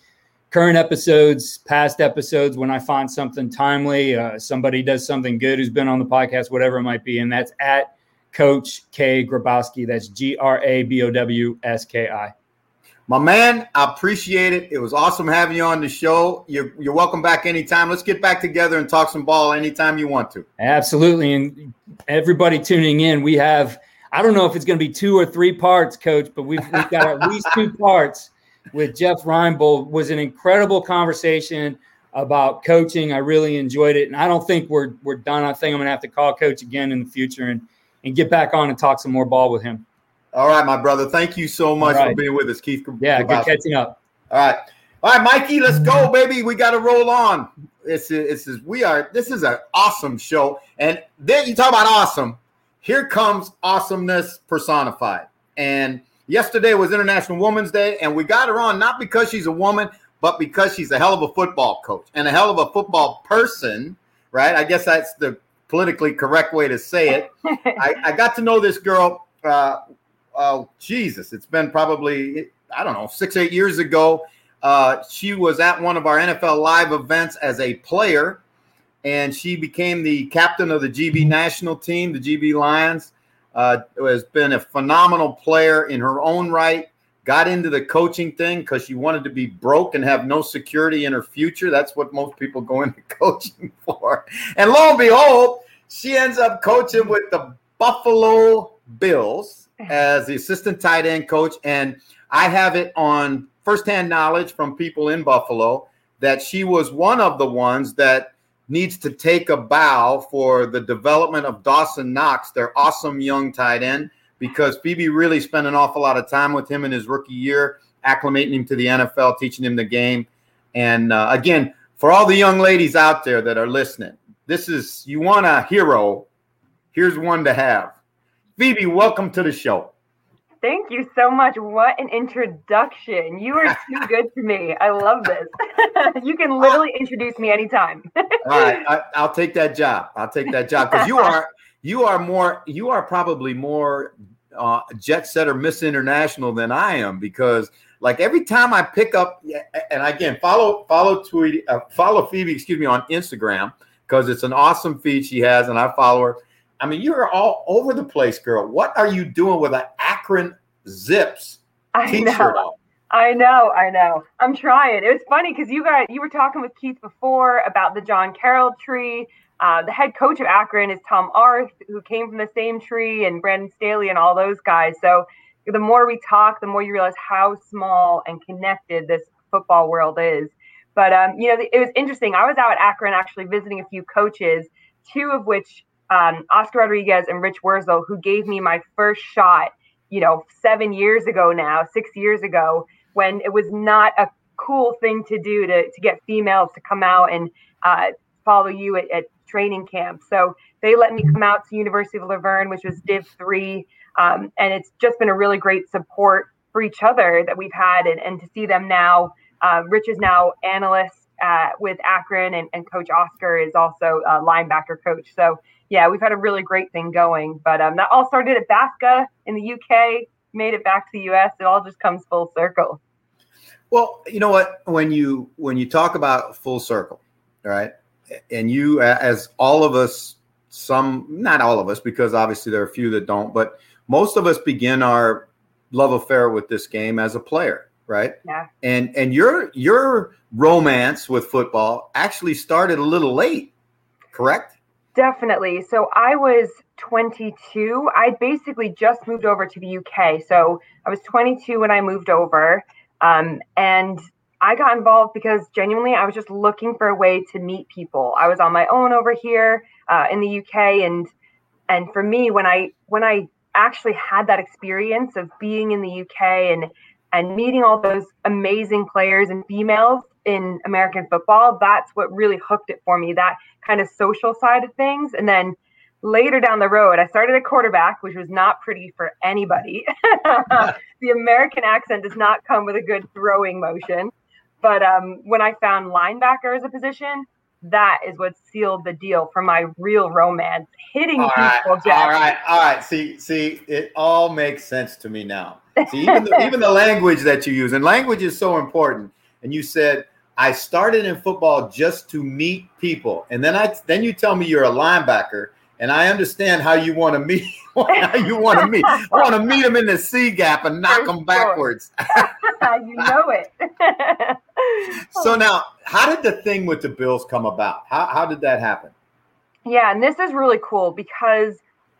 current episodes, past episodes when I find something timely, uh, somebody does something good who's been on the podcast, whatever it might be. And that's at Coach K Grabowski. That's G R A B O W S K I. My man, I appreciate it. It was awesome having you on the show. You're, you're welcome back anytime. Let's get back together and talk some ball anytime you want to. Absolutely. And everybody tuning in, we have, I don't know if it's going to be two or three parts, coach, but we've, we've got at least two *laughs* parts with Jeff Reinebold. was an incredible conversation about coaching. I really enjoyed it. And I don't think we're, we're done. I think I'm going to have to call coach again in the future and, and get back on and talk some more ball with him. All right, my brother. Thank you so much right. for being with us, Keith. Yeah, good catching up. All right. All right, Mikey, let's go, baby. We got to roll on. This is, this is we are this is an awesome show. And then you talk about awesome. Here comes awesomeness personified. And yesterday was International Women's Day, and we got her on not because she's a woman, but because she's a hell of a football coach and a hell of a football person, right? I guess that's the politically correct way to say it. *laughs* I, I got to know this girl uh, oh Jesus, it's been probably I don't know six eight years ago. Uh, she was at one of our NFL live events as a player, and she became the captain of the GB national team, the GB Lions. Uh, has been a phenomenal player in her own right. Got into the coaching thing because she wanted to be broke and have no security in her future. That's what most people go into *laughs* coaching for. And lo and behold, she ends up coaching with the Buffalo Bills as the assistant tight end coach, and I have it on firsthand knowledge from people in Buffalo that she was one of the ones that needs to take a bow for the development of Dawson Knox, their awesome young tight end, because Phoebe really spent an awful lot of time with him in his rookie year, acclimating him to the NFL, teaching him the game. And uh, again, for all the young ladies out there that are listening, this is you want a hero. Here's one to have. Phoebe, welcome to the show. Thank you so much. What an introduction. You are too *laughs* good to me. I love this. *laughs* you can literally introduce me anytime. *laughs* All right. I, will take that job. I'll take that job because you are you are more you are probably more uh, jet setter Miss International than I am because like every time I pick up and again follow follow tweet uh, follow Phoebe excuse me on Instagram because it's an awesome feed she has and I follow her I mean, you're all over the place, girl. What are you doing with an Akron Zips t-shirt on? I know, I know. I'm trying. It was funny because you got you were talking with Keith before about the John Carroll tree. Uh, the head coach of Akron is Tom Arth, who came from the same tree, and Brandon Staley and all those guys. So the more we talk, the more you realize how small and connected this football world is. But um, you know, it was interesting. I was out at Akron actually visiting a few coaches, two of which um, Oscar Rodriguez and Rich Wurzel, who gave me my first shot, you know, seven years ago now, six years ago, when it was not a cool thing to do to, to get females to come out and uh, follow you at, at, training camp. So they let me come out to University of La Verne, which was Div 3. Um, and it's just been a really great support for each other that we've had, and, and to see them now. Uh, Rich is now analyst uh, with Akron, and, and Coach Oscar is also a linebacker coach. So yeah, we've had a really great thing going. But um, that all started at BAFCA in the UK, made it back to the US. It all just comes full circle. Well, you know what? When you when you talk about full circle, right? And you, as all of us, some not all of us, because obviously there are a few that don't, but most of us begin our love affair with this game as a player right? Yeah. And and your your romance with football actually started a little late, correct? Definitely. So I was 22. I basically just moved over to the UK. So I was 22 when I moved over, um, and I got involved because genuinely I was just looking for a way to meet people. I was on my own over here uh, in the UK, and and for me, when I when I actually had that experience of being in the UK and and meeting all those amazing players and females in American football, that's what really hooked it for me. That kind of social side of things. And then later down the road, I started at quarterback, which was not pretty for anybody. *laughs* the American accent does not come with a good throwing motion. But um, when I found linebacker as a position, that is what sealed the deal for my real romance. Hitting all right, people. All right, all right. See, see, it all makes sense to me now. See, even the, even the *laughs* language that you use, and language is so important. And you said I started in football just to meet people, and then I then you tell me you're a linebacker, and I understand how you want to meet. *laughs* how you want to meet? I want to meet them in the C gap and knock For them sure. backwards. *laughs* *laughs* you know it. so now, how did the thing with the Bills come about? How how did that happen? Yeah, and this is really cool because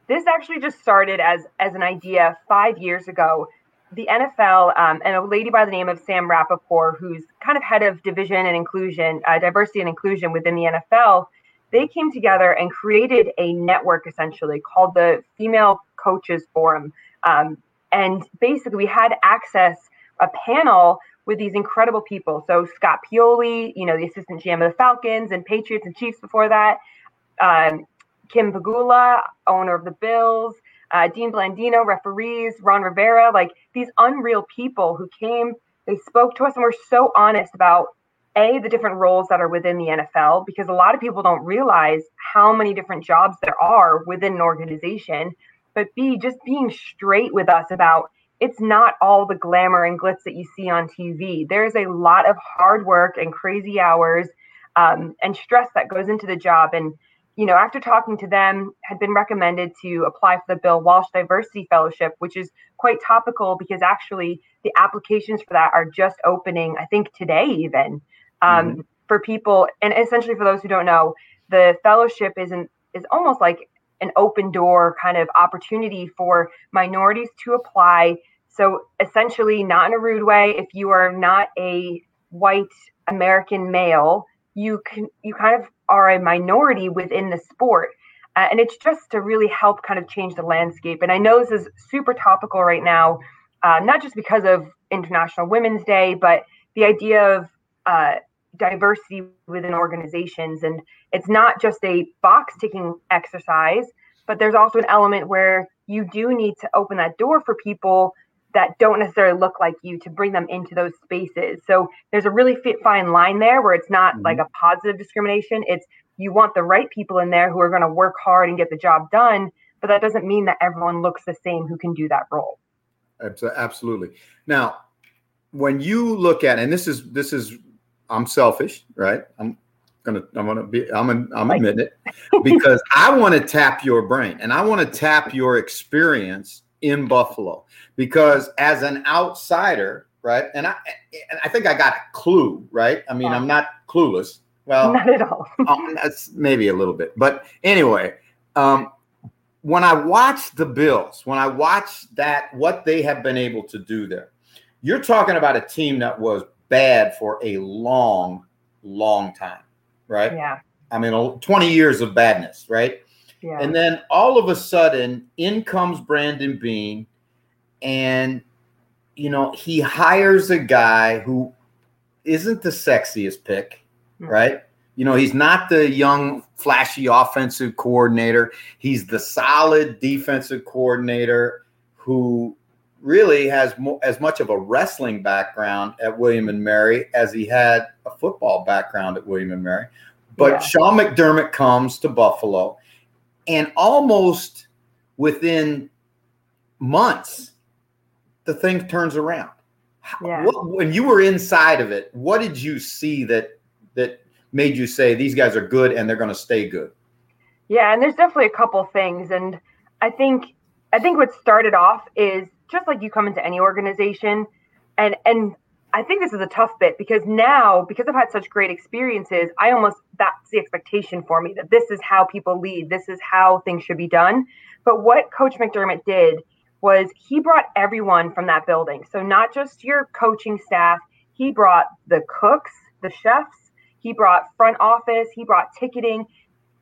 this actually just started as as an idea five years ago the NFL um, and a lady by the name of Sam Rapoport, who's kind of head of division and inclusion, uh, diversity and inclusion within the NFL, they came together and created a network essentially called the Female Coaches Forum. Um, and basically, we had access a panel with these incredible people. So Scott Pioli, you know, the assistant GM of the Falcons and Patriots and Chiefs before that. Um, Kim Pegula, owner of the Bills uh, Dean Blandino, referees, Ron Rivera, like these unreal people who came, they spoke to us and were so honest about a the different roles that are within the NFL because a lot of people don't realize how many different jobs there are within an organization. But B just being straight with us about it's not all the glamour and glitz that you see on TV. There's a lot of hard work and crazy hours um, and stress that goes into the job. And you know, after talking to them, had been recommended to apply for the Bill Walsh Diversity Fellowship, which is quite topical because actually the applications for that are just opening, I think today even, um, mm-hmm. for people. And essentially, for those who don't know, the fellowship is an, is almost like an open door kind of opportunity for minorities to apply. So essentially, not in a rude way, if you are not a white American male, you can you kind of are a minority within the sport. Uh, and it's just to really help kind of change the landscape. And I know this is super topical right now, uh, not just because of International Women's Day, but the idea of uh, diversity within organizations. And it's not just a box ticking exercise, but there's also an element where you do need to open that door for people that don't necessarily look like you to bring them into those spaces. So there's a really fit, fine line there where it's not mm-hmm. like a positive discrimination. It's you want the right people in there who are going to work hard and get the job done, but that doesn't mean that everyone looks the same who can do that role. Absolutely. Now, when you look at, and this is this is, I'm selfish, right? I'm gonna I'm gonna be I'm an, I'm admitting it because I want to tap your brain and I want to tap your experience in Buffalo because as an outsider, right? And I and I think I got a clue, right? I mean, I'm not clueless. Well, not at all. *laughs* um, that's maybe a little bit, but anyway, um, when I watch the Bills, when I watch that what they have been able to do there, you're talking about a team that was bad for a long, long time, right? Yeah. I mean, 20 years of badness, right? Yeah. And then all of a sudden, in comes Brandon Beane, and you know he hires a guy who isn't the sexiest pick, mm-hmm. right? You know, he's not the young, flashy offensive coordinator. He's the solid defensive coordinator who really has mo- as much of a wrestling background at William and Mary as he had a football background at William and Mary. But Yeah. Sean McDermott comes to Buffalo, and almost within months, the thing turns around. Yeah. What, when you were inside of it, what did you see that that made you say these guys are good and they're going to stay good? Yeah, and there's definitely a couple things, and I think I think what started off is just like you come into any organization, and and I think this is a tough bit because now because I've had such great experiences, I almost that's the expectation for me that this is how people lead, this is how things should be done. But what Coach McDermott did was he brought everyone from that building, so not just your coaching staff, he brought the cooks, the chefs, he brought front office, he brought ticketing.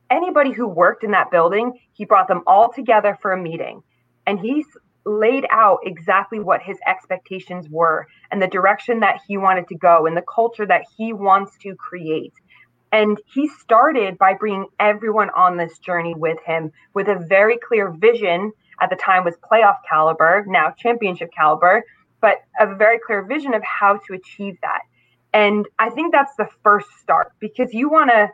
Anybody who worked in that building, he brought them all together for a meeting. And he laid out exactly what his expectations were and the direction that he wanted to go and the culture that he wants to create. And he started by bringing everyone on this journey with him with a very clear vision. At the time was playoff caliber, now championship caliber, but a very clear vision of how to achieve that. And I think that's the first start because you want to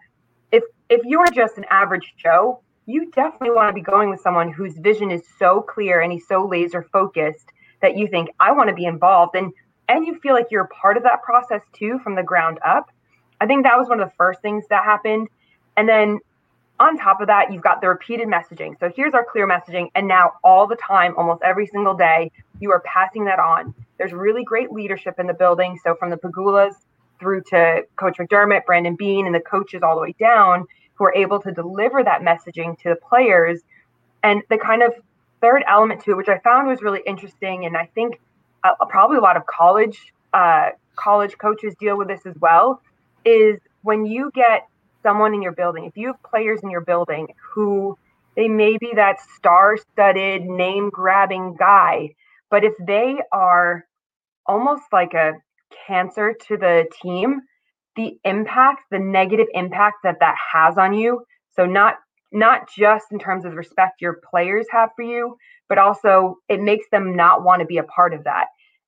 if if you're just an average Joe, you definitely want to be going with someone whose vision is so clear and he's so laser focused that you think I want to be involved and and you feel like you're part of that process too from the ground up. I think that was one of the first things that happened. And then on top of that, you've got the repeated messaging. So here's our clear messaging. And now all the time, almost every single day, you are passing that on. There's really great leadership in the building. So from the Pegulas through to Coach McDermott, Brandon Beane, and the coaches all the way down who are able to deliver that messaging to the players. And the kind of third element to it, which I found was really interesting, and I think uh, probably a lot of college uh, college coaches deal with this as well, is when you get someone in your building, if you have players in your building who they may be that star-studded, name-grabbing guy, but if they are almost like a cancer to the team, the impact, the negative impact that that has on you. So not not just in terms of the respect your players have for you, but also it makes them not want to be a part of that.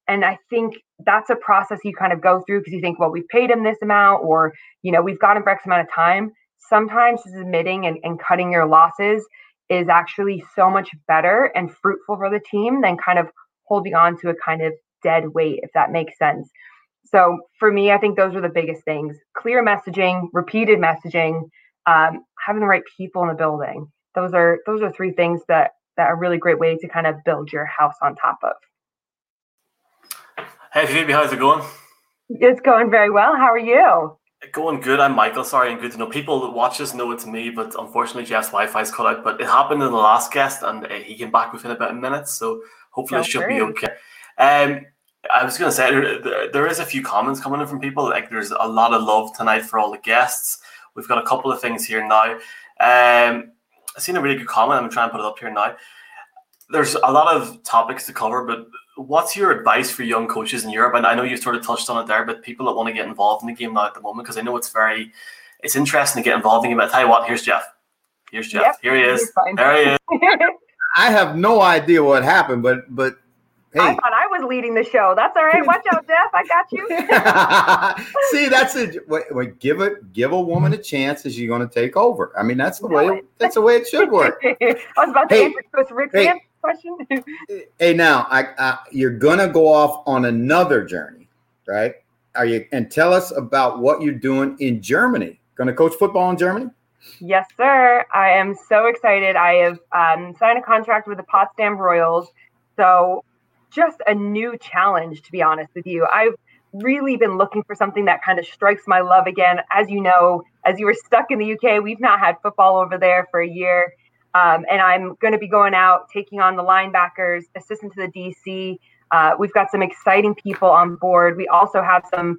And I think that's a process you kind of go through because you think, well, we've paid him this amount, or you know, we've got him for X amount of time. Sometimes just admitting and, and cutting your losses is actually so much better and fruitful for the team than kind of holding on to a kind of dead weight, if that makes sense. So for me, I think those are the biggest things: clear messaging, repeated messaging, um, having the right people in the building. Those are those are three things that that are really great way to kind of build your house on top of. Hey Phoebe, how's it going? It's going very well. How are you? Going good. I'm Michael. Sorry, and good to know. People that watch this know it's me, but unfortunately, Jeff's Wi-Fi's cut out. But it happened in the last guest, and uh, he came back within about a minute, so hopefully No it should be okay. Um, I was going to say there, there- there is a few comments coming in from people. Like there's a lot of love tonight for all the guests. We've got a couple of things here now. Um, I've seen a really good comment. I'm going to try and put it up here now. There's a lot of topics to cover, but what's your advice for young coaches in Europe? And I know you've sort of touched on it there, but people that want to get involved in the game now at the moment, because I know it's very, it's interesting to get involved in the game. I tell you what, here's Jeff. Here's Jeff. Yep, here he is. There he is. *laughs* I have no idea what happened, but but I thought I was leading the show. That's all right. Watch out, Jeff. I got you. *laughs* see, that's a wait, wait, give a give a woman a chance as you're going to take over. I mean, that's the No, way it- that's the way it should work. *laughs* I was about to Hey, answer Chris Rick's hey. question. *laughs* hey, now I, I you're going to go off on another journey, right? Are you and tell us about what you're doing in Germany? Going to coach football in Germany? Yes, sir. I am so excited. I have um, signed a contract with the Potsdam Royals. So, just a new challenge, to be honest with you. I've really been looking for something that kind of strikes my love again. As you know, as you were stuck in the UK, we've not had football over there for a year. Um, and I'm going to be going out, taking on the linebackers, assistant to the DC. Uh, we've got some exciting people on board. We also have some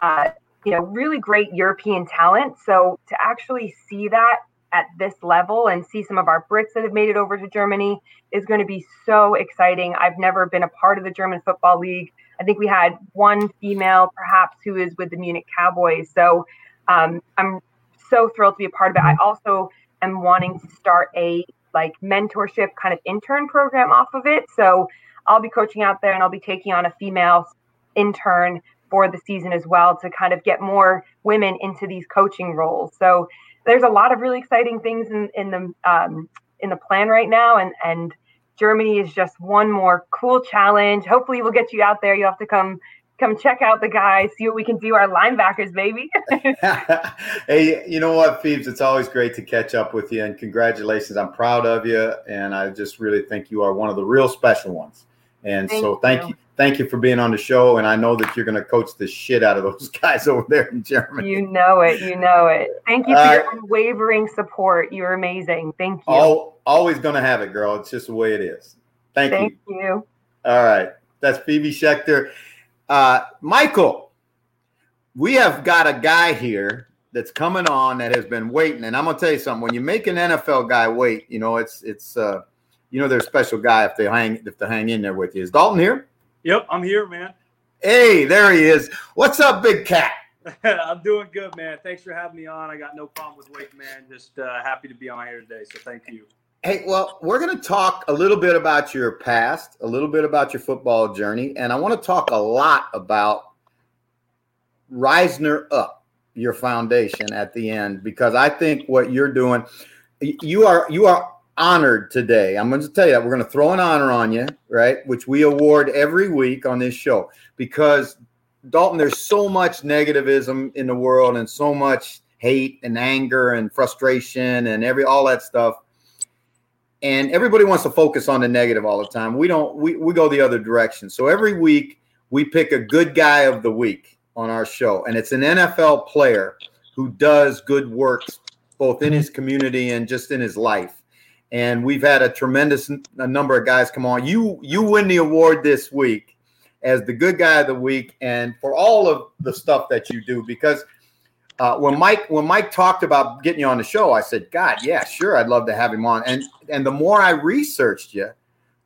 uh, you know, really great European talent. So to actually see that at this level and see some of our Brits that have made it over to Germany is going to be so exciting. I've never been a part of the German Football League. I think we had one female, perhaps, who is with the Munich Cowboys. So um, I'm so thrilled to be a part of it. I also am wanting to start a like mentorship kind of intern program off of it. So I'll be coaching out there and I'll be taking on a female intern for the season as well to kind of get more women into these coaching roles. So there's a lot of really exciting things in, in the um, in the plan right now, and and Germany is just one more cool challenge. Hopefully, we'll get you out there. You'll have to come come check out the guys, see what we can do. Our linebackers, baby. *laughs* hey, you know what, Phoebes? It's always great to catch up with you, and congratulations. I'm proud of you, and I just really think you are one of the real special ones. And thank so, thank you. you thank you for being on the show. And I know that you're going to coach the shit out of those *laughs* guys over there in Germany. You know it. You know it. Thank you for uh, your unwavering support. You're amazing. Thank you. All, always going to have it, girl. It's just the way it is. Thank, thank you. you. All right. That's Phoebe Schechter. Uh, Michael, we have got a guy here that's coming on that has been waiting. And I'm going to tell you something. When you make an NFL guy wait, you know, it's, it's, uh, you know, they're a special guy if they hang, if they hang in there with you. Is Dalton here? Yep, I'm here, man. Hey, there he is. What's up, Big Cat? *laughs* I'm doing good, man. Thanks for having me on. I got no problem with waiting, man. Just uh, happy to be on here today. So thank you. Hey, well, we're going to talk a little bit about your past, a little bit about your football journey, and I want to talk a lot about Risner Up, your foundation at the end, because I think what you're doing, you are you are honored today. I'm going to tell you that we're going to throw an honor on you, right? Which we award every week on this show because Dalton, there's so much negativism in the world and so much hate and anger and frustration and every all that stuff. And everybody wants to focus on the negative all the time. We don't. We we go the other direction. So every week we pick a good guy of the week on our show, and it's an NFL player who does good works both in his community and just in his life and we've had a tremendous a number of guys come on. You you win the award this week as the good guy of the week, and for all of the stuff that you do. Because uh, when Mike when Mike talked about getting you on the show, I said, God, yeah, sure, I'd love to have him on. And and the more I researched you,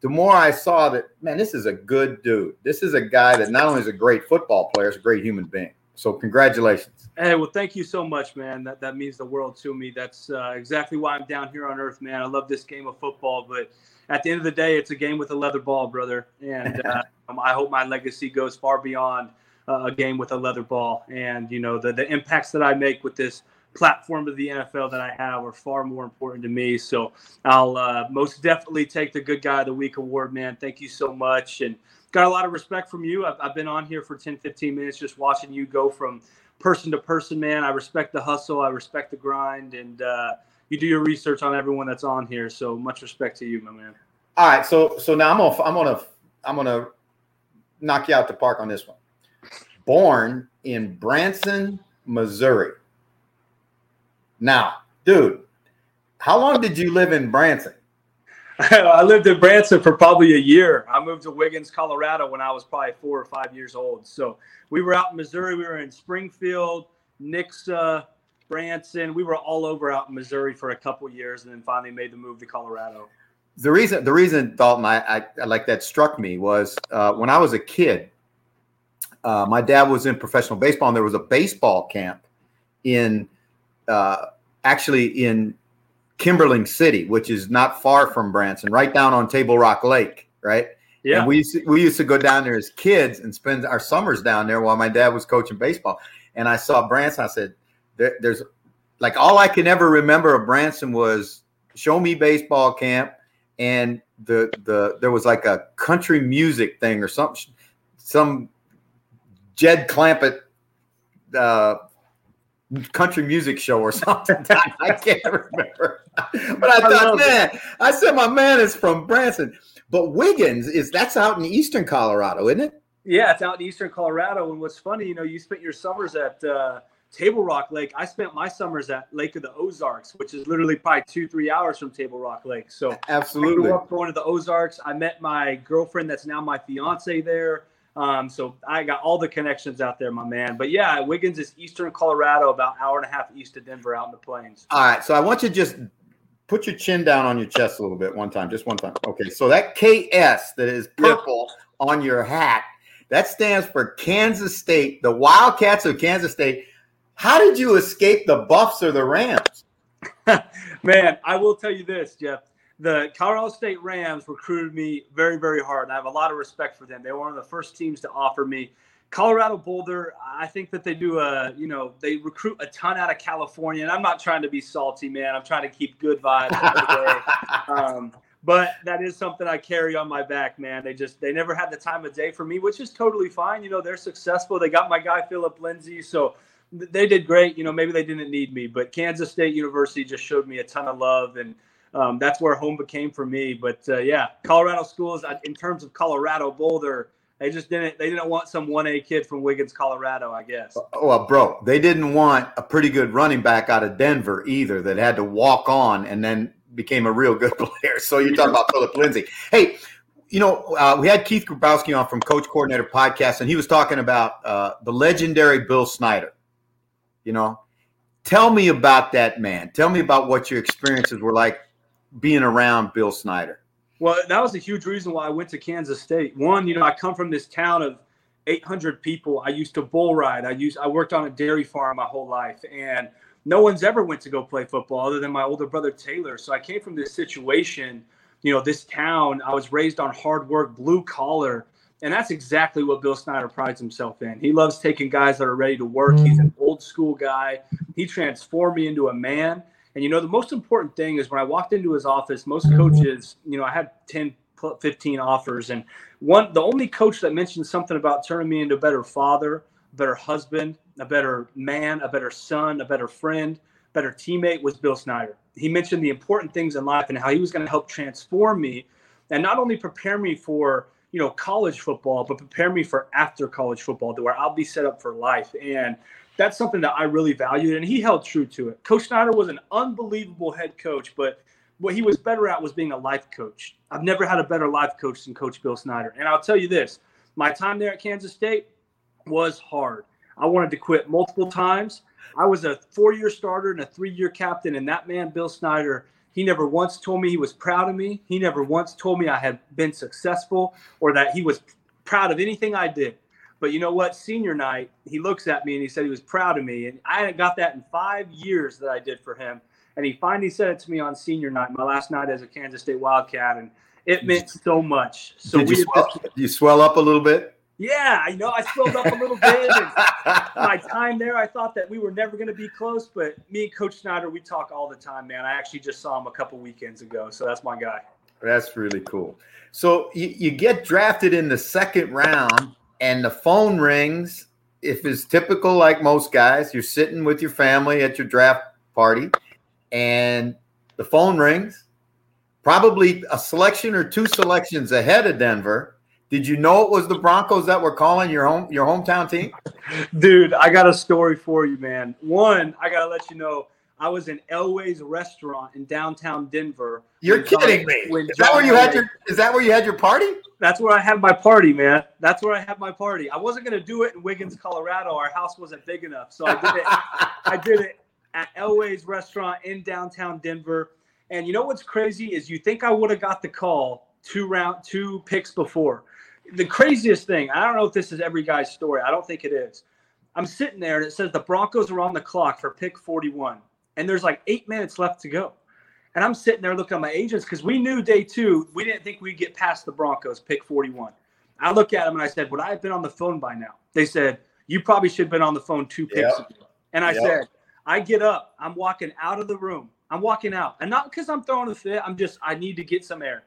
the more I saw that man, this is a good dude. This is a guy that not only is a great football player, is a great human being. So congratulations. Hey, well, thank you so much, man. That that means the world to me. That's uh, exactly why I'm down here on Earth, man. I love this game of football, but at the end of the day, it's a game with a leather ball, brother. And *laughs* uh, I hope my legacy goes far beyond uh, a game with a leather ball. And you know, the the impacts that I make with this platform of the NFL that I have are far more important to me. So I'll uh, most definitely take the Good Guy of the Week award, man. Thank you so much. And got a lot of respect from you. I've, I've been on here for 10, 15 minutes just watching you go from person to person, man. I respect the hustle. I respect the grind. And uh, you do your research on everyone that's on here. So much respect to you, my man. All right. So, so now I'm to, I'm to, I'm to knock you out the park on this one. Born in Branson, Missouri. Now, dude, how long did you live in Branson? *laughs* I lived in Branson for probably a year. I moved to Wiggins, Colorado when I was probably four or five years old. So we were out in Missouri. We were in Springfield, Nixa, Branson. We were all over out in Missouri for a couple years, and then finally made the move to Colorado. The reason, the reason, Dalton, I, I, I like that struck me was uh, when I was a kid. Uh, my dad was in professional baseball, and there was a baseball camp in, uh, actually in Kimberling City, which is not far from Branson, right down on Table Rock Lake, right? Yeah. And we used to, we used to go down there as kids and spend our summers down there while my dad was coaching baseball. And I saw Branson. I said, there, "There's like all I can ever remember of Branson was show me baseball camp, and the the there was like a country music thing or something, some Jed Clampett uh, country music show or *laughs* something. I can't remember. *laughs* But I thought, man, it. I said my man is from Branson. But Wiggins is that's out in eastern Colorado, isn't it? Yeah, it's out in eastern Colorado. And what's funny, you know, you spent your summers at uh, Table Rock Lake. I spent my summers at Lake of the Ozarks, which is literally probably two, three hours from Table Rock Lake. So absolutely, I grew up going to the Ozarks. I met my girlfriend that's now my fiance there. Um, so I got all the connections out there, my man. But yeah, Wiggins is eastern Colorado, about hour and a half east of Denver, out in the plains. All right, so I want you to just put your chin down on your chest a little bit one time, just one time. Okay, so that KS that is purple yep. on your hat, that stands for Kansas State, the Wildcats of Kansas State. How did you escape the Buffs or the Rams? *laughs* man, I will tell you this, Jeff. The Colorado State Rams recruited me very, very hard. And I have a lot of respect for them. They were one of the first teams to offer me. Colorado Boulder, I think that they do a, you know, they recruit a ton out of California. And I'm not trying to be salty, man. I'm trying to keep good vibes. *laughs* um, but that is something I carry on my back, man. They just they never had the time of day for me, which is totally fine. You know, they're successful. They got my guy Philip Lindsay, so they did great. You know, maybe they didn't need me, but Kansas State University just showed me a ton of love, and um, that's where home became for me. But uh, yeah, Colorado schools in terms of Colorado Boulder, they just didn't they didn't want some one A kid from Wiggins, Colorado. I guess. Well, bro, they didn't want a pretty good running back out of Denver either that had to walk on and then became a real good *laughs* player. So you're talking about Phillip Lindsay. Hey, you know, uh, we had Keith Grabowski on from Coach Coordinator Podcast, and he was talking about uh, the legendary Bill Snyder. You know, tell me about that man. Tell me about what your experiences were like being around Bill Snyder. Well, that was a huge reason why I went to Kansas State. One, you know, I come from this town of 800 people. I used to bull ride. I used I worked on a dairy farm my whole life, and no one's ever went to go play football other than my older brother Taylor. So I came from this situation, you know, this town. I was raised on hard work, blue collar, and that's exactly what Bill Snyder prides himself in. He loves taking guys that are ready to work. He's an old school guy. He transformed me into a man. And you know, the most important thing is when I walked into his office, most mm-hmm. coaches, you know, I had 10, 15 offers, and one, the only coach that mentioned something about turning me into a better father, a better husband, a better man, a better son, a better friend, better teammate was Bill Snyder. He mentioned the important things in life and how he was going to help transform me and not only prepare me for, you know, college football, but prepare me for after college football to where I'll be set up for life. And that's something that I really valued and he held true to it. Coach Snyder was an unbelievable head coach, but what he was better at was being a life coach. I've never had a better life coach than Coach Bill Snyder. And I'll tell you this, my time there at Kansas State was hard. I wanted to quit multiple times. I was a four year starter and a three year captain. And that man, Bill Snyder, he never once told me he was proud of me. He never once told me I had been successful or that he was proud of anything I did. But you know what? Senior night, he looks at me and he said he was proud of me. And I hadn't got that in five years that I did for him. And he finally said it to me on senior night, my last night as a Kansas State Wildcat. And it meant so much. So did you, swell, did you swell up a little bit? Yeah, I know I swelled up a little bit. my *laughs* time there, I thought that we were never going to be close, but me and Coach Snyder, we talk all the time, man. I actually just saw him a couple weekends ago, so that's my guy. That's really cool. So you, you get drafted in the second round, and the phone rings. If it's typical, like most guys, you're sitting with your family at your draft party, and the phone rings. Probably a selection or two selections ahead of Denver did you know it was the Broncos that were calling your home your hometown team? Dude, I got a story for you, man. One, I gotta let you know. I was in Elway's restaurant in downtown Denver. You're kidding me. Is that where you had your is that where you had your party? That's where I had my party, man. That's where I had my party. I wasn't gonna do it in Wiggins, Colorado. Our house wasn't big enough. So I did it *laughs* I did it at Elway's restaurant in downtown Denver. And you know what's crazy is you think I would have got the call two round two picks before the craziest thing, I don't know if this is every guy's story. I don't think it is. I'm sitting there and it says the Broncos are on the clock for pick 41, and there's like eight minutes left to go. And I'm sitting there looking at my agents because we knew day two, we didn't think we'd get past the Broncos, pick 41. I look at them and I said, Would I have been on the phone by now? They said, You probably should have been on the phone two picks yep. ago. And I yep. said, I get up, I'm walking out of the room. I'm walking out. And not because I'm throwing a fit, I'm just, I need to get some air.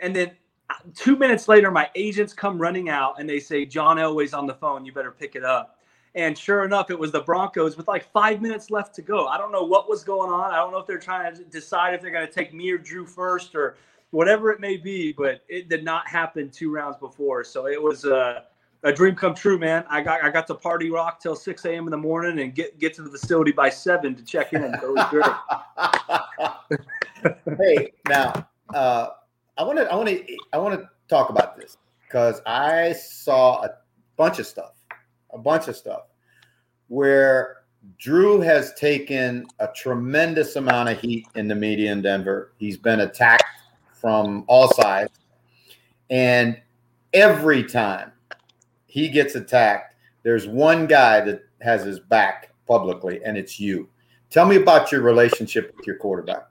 And then uh, two minutes later, my agents come running out and they say, John Elway's on the phone. You better pick it up. And sure enough, it was the Broncos with like five minutes left to go. I don't know what was going on. I don't know if they're trying to decide if they're going to take me or Drew first or whatever it may be, but it did not happen two rounds before. So it was a, a dream come true, man. I got I got to party rock till 6 a.m. in the morning and get, get to the facility by seven to check in. So it was great. *laughs* *laughs* hey, now, uh, I want to I want to I want to talk about this because I saw a bunch of stuff, a bunch of stuff where Drew has taken a tremendous amount of heat in the media in Denver. He's been attacked from all sides. And every time he gets attacked, there's one guy that has his back publicly, and it's you. Tell me about your relationship with your quarterback.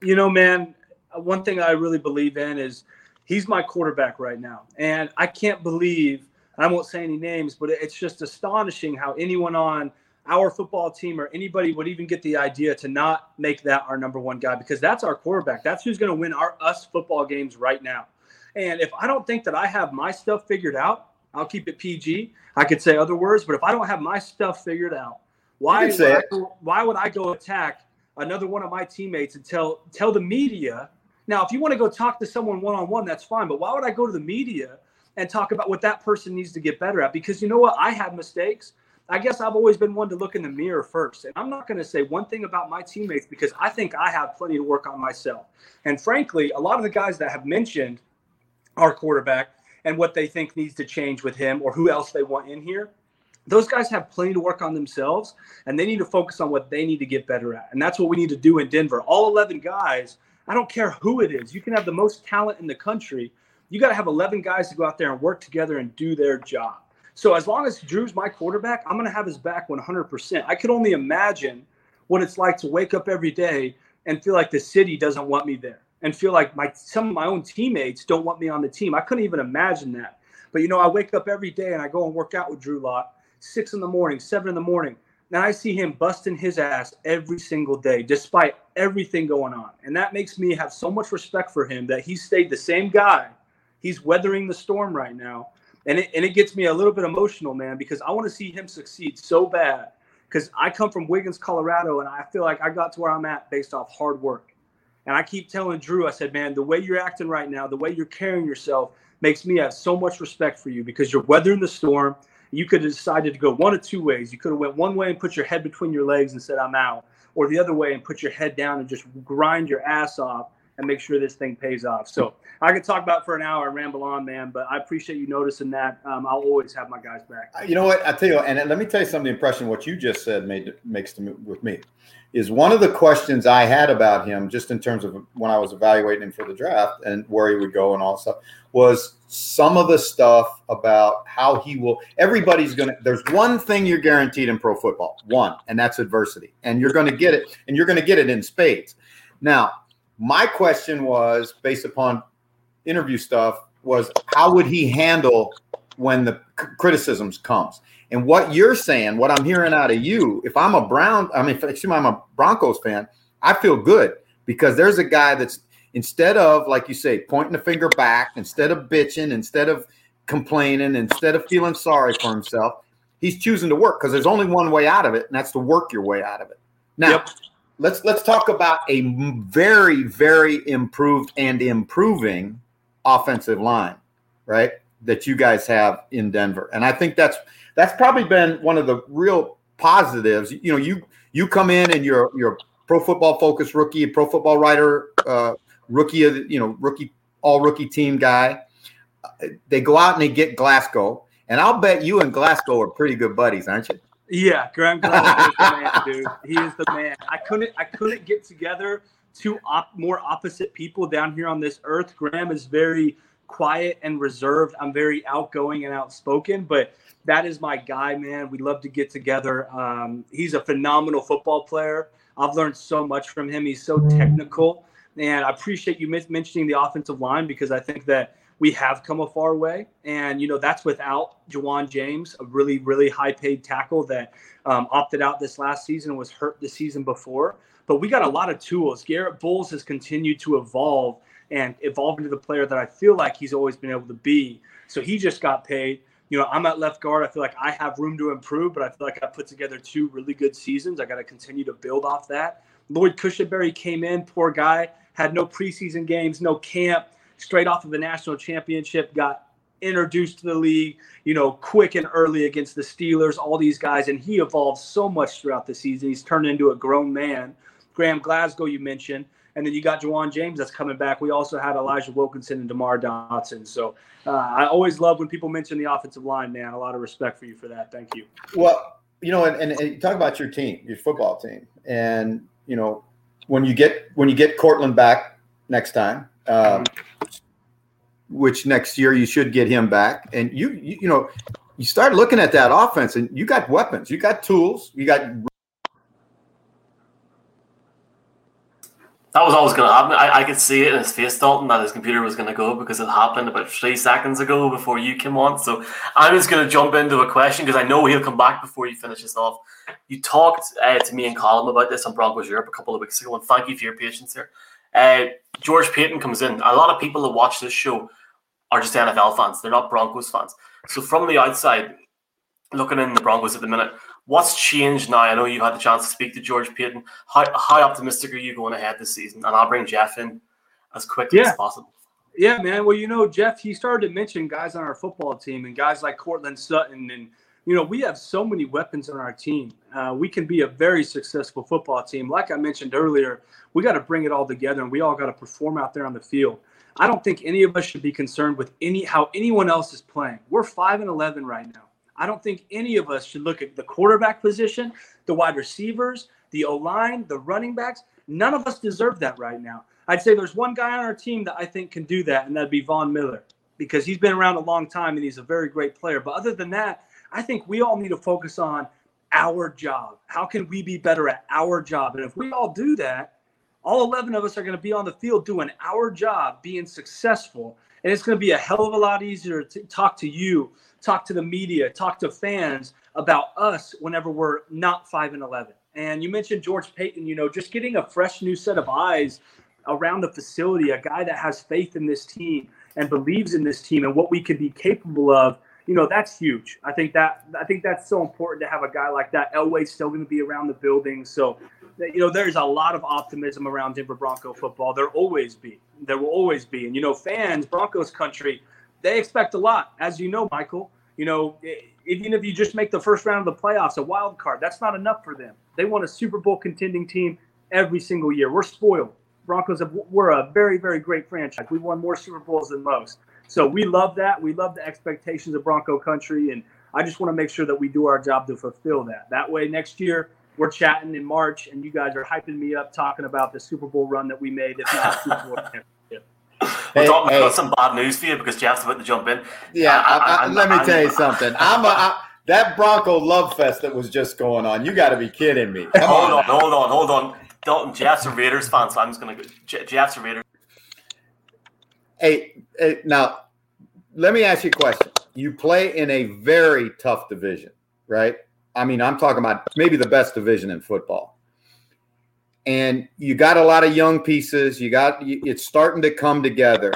You know, man, one thing I really believe in is he's my quarterback right now, and I can't believe. I won't say any names, but it's just astonishing how anyone on our football team or anybody would even get the idea to not make that our number one guy because that's our quarterback. That's who's going to win our us football games right now. And if I don't think that I have my stuff figured out, I'll keep it PG. I could say other words, but if I don't have my stuff figured out, why would I, why would I go attack another one of my teammates and tell tell the media? Now, if you want to go talk to someone one on one, that's fine. But why would I go to the media and talk about what that person needs to get better at? Because you know what, I have mistakes. I guess I've always been one to look in the mirror first. And I'm not going to say one thing about my teammates because I think I have plenty to work on myself. And frankly, a lot of the guys that have mentioned our quarterback and what they think needs to change with him or who else they want in here. Those guys have plenty to work on themselves and they need to focus on what they need to get better at. And that's what we need to do in Denver. All 11 guys, I don't care who it is, you can have the most talent in the country. You got to have 11 guys to go out there and work together and do their job. So as long as Drew's my quarterback, I'm going to have his back 100%. I could only imagine what it's like to wake up every day and feel like the city doesn't want me there and feel like my some of my own teammates don't want me on the team. I couldn't even imagine that. But you know, I wake up every day and I go and work out with Drew Lock, six in the morning, seven in the morning. And I see him busting his ass every single day, despite everything going on. And that makes me have so much respect for him that he stayed the same guy. He's weathering the storm right now. And it, and it gets me a little bit emotional, man, because I want to see him succeed so bad. Because I come from Wiggins, Colorado, and I feel like I got to where I'm at based off hard work. And I keep telling Drew, I said, man, the way you're acting right now, the way you're carrying yourself makes me have so much respect for you because you're weathering the storm. You could have decided to go one of two ways. You could have went one way and put your head between your legs and said, I'm out, or the other way and put your head down and just grind your ass off and make sure this thing pays off. So I could talk about for an hour and ramble on, man, but I appreciate you noticing that. Um, I'll always have my guys back. You know what? I tell you, and let me tell you something. The impression what you just said made makes to me, with me is one of the questions I had about him, just in terms of when I was evaluating him for the draft and where he would go and all stuff, was some of the stuff about how he will. Everybody's going to, there's one thing you're guaranteed in pro football, one, and that's adversity. And you're going to get it, and you're going to get it in spades. Now, my question was based upon interview stuff was how would he handle when the criticisms comes and what you're saying, what I'm hearing out of you, if I'm a Brown, I mean, excuse me, I'm a Broncos fan, I feel good because there's a guy that's instead of, like you say, pointing the finger back, instead of bitching, instead of complaining, instead of feeling sorry for himself, he's choosing to work because there's only one way out of it, and that's to work your way out of it. Now, yep. Let's let's talk about a very, very improved and improving offensive line, right? That you guys have in Denver, and I think that's that's probably been one of the real positives. You know, you you come in and you're you're pro football focus rookie, pro football writer, uh, rookie of you know rookie all rookie team guy. They go out and they get Glasgow, and I'll bet you and Glasgow are pretty good buddies, aren't you? Yeah, Graham Glasgow is the man, dude. He is the man. I couldn't I couldn't get together two op- more opposite people down here on this earth. Graham is very quiet and reserved. I'm very outgoing and outspoken, but that is my guy, man. We love to get together. Um, he's a phenomenal football player. I've learned so much from him. He's so technical. And I appreciate you mentioning the offensive line because I think that we have come a far way. And, you know, that's without Ja'Wuan James, a really, really high paid tackle that um, opted out this last season and was hurt the season before. But we got a lot of tools. Garett Bolles has continued to evolve and evolve into the player that I feel like he's always been able to be. So he just got paid you know, I'm at left guard. I feel like I have room to improve, but I feel like I put together two really good seasons. I got to continue to build off that. Lloyd Cushenberry came in, poor guy, had no preseason games, no camp, straight off of the national championship, got introduced to the league, you know, quick and early against the Steelers, all these guys, and he evolved so much throughout the season. He's turned into a grown man. Graham Glasgow, you mentioned. And then you got Ja'Wuan James that's coming back. We also had Elijah Wilkinson and DeMar Dotson. So uh, I always love when people mention the offensive line, man. A lot of respect for you for that. Thank you. Well, you know, and, and, and talk about your team, your football team. And, you know, when you get when you get Courtland back next time, um, which next year you should get him back, and you, you you know you start looking at that offense, and you got weapons, you got tools, you got That was always going to happen. I, I could see it in his face, Dalton, that his computer was going to go because it happened about three seconds ago before you came on. So I'm just going to jump into a question because I know he'll come back before you finish this off. You talked uh, to me and Colin about this on Broncos Europe a couple of weeks ago, and thank you for your patience here. Uh, George Paton comes in. A lot of people that watch this show are just NFL fans. They're not Broncos fans. So from the outside, looking in the Broncos at the minute, What's changed now? I know you had the chance to speak to George Paton. How, how optimistic are you going ahead this season? And I'll bring Jeff in as quickly yeah. as possible. Yeah, man. Well, you know, Jeff, he started to mention guys on our football team and guys like Courtland Sutton. And, you know, we have so many weapons on our team. Uh, we can be a very successful football team. Like I mentioned earlier, we got to bring it all together and we all got to perform out there on the field. I don't think any of us should be concerned with any how anyone else is playing. We're 5 and 11 right now. I don't think any of us should look at the quarterback position, the wide receivers, the O line, the running backs. None of us deserve that right now. I'd say there's one guy on our team that I think can do that, and that'd be Von Miller because he's been around a long time and he's a very great player. But other than that, I think we all need to focus on our job. How can we be better at our job? And if we all do that, all 11 of us are going to be on the field doing our job, being successful. And it's going to be a hell of a lot easier to talk to you talk to the media, talk to fans about us whenever we're not 5 and 11. And you mentioned George Paton, you know, just getting a fresh new set of eyes around the facility, a guy that has faith in this team and believes in this team and what we can be capable of, you know, that's huge. I think that I think that's so important to have a guy like that. Elway's still going to be around the building, so you know, there's a lot of optimism around Denver Bronco football. There always be. There will always be. And you know, fans, Broncos country, they expect a lot, as you know, Michael. You know, even if you just make the first round of the playoffs, a wild card, that's not enough for them. They want a Super Bowl contending team every single year. We're spoiled. Broncos have, we're a very, very great franchise. We won more Super Bowls than most. So we love that. We love the expectations of Bronco country. And I just want to make sure that we do our job to fulfill that. That way, next year, we're chatting in March, and you guys are hyping me up talking about the Super Bowl run that we made, if not Super Bowl Hey, well, hey. got some bad news for you because Jeff's about to jump in. Yeah, I, I, I, let me tell you something. I'm a, that Bronco love fest that was just going on. You got to be kidding me. Come *laughs* hold on, on hold on, hold on. Dalton, Jeff's a Raiders fan, so I'm just going to go. Jeff's a Raiders. Hey, hey, now let me ask you a question. You play in a very tough division, right? I mean, I'm talking about maybe the best division in football and you got a lot of young pieces. You got it's starting to come together.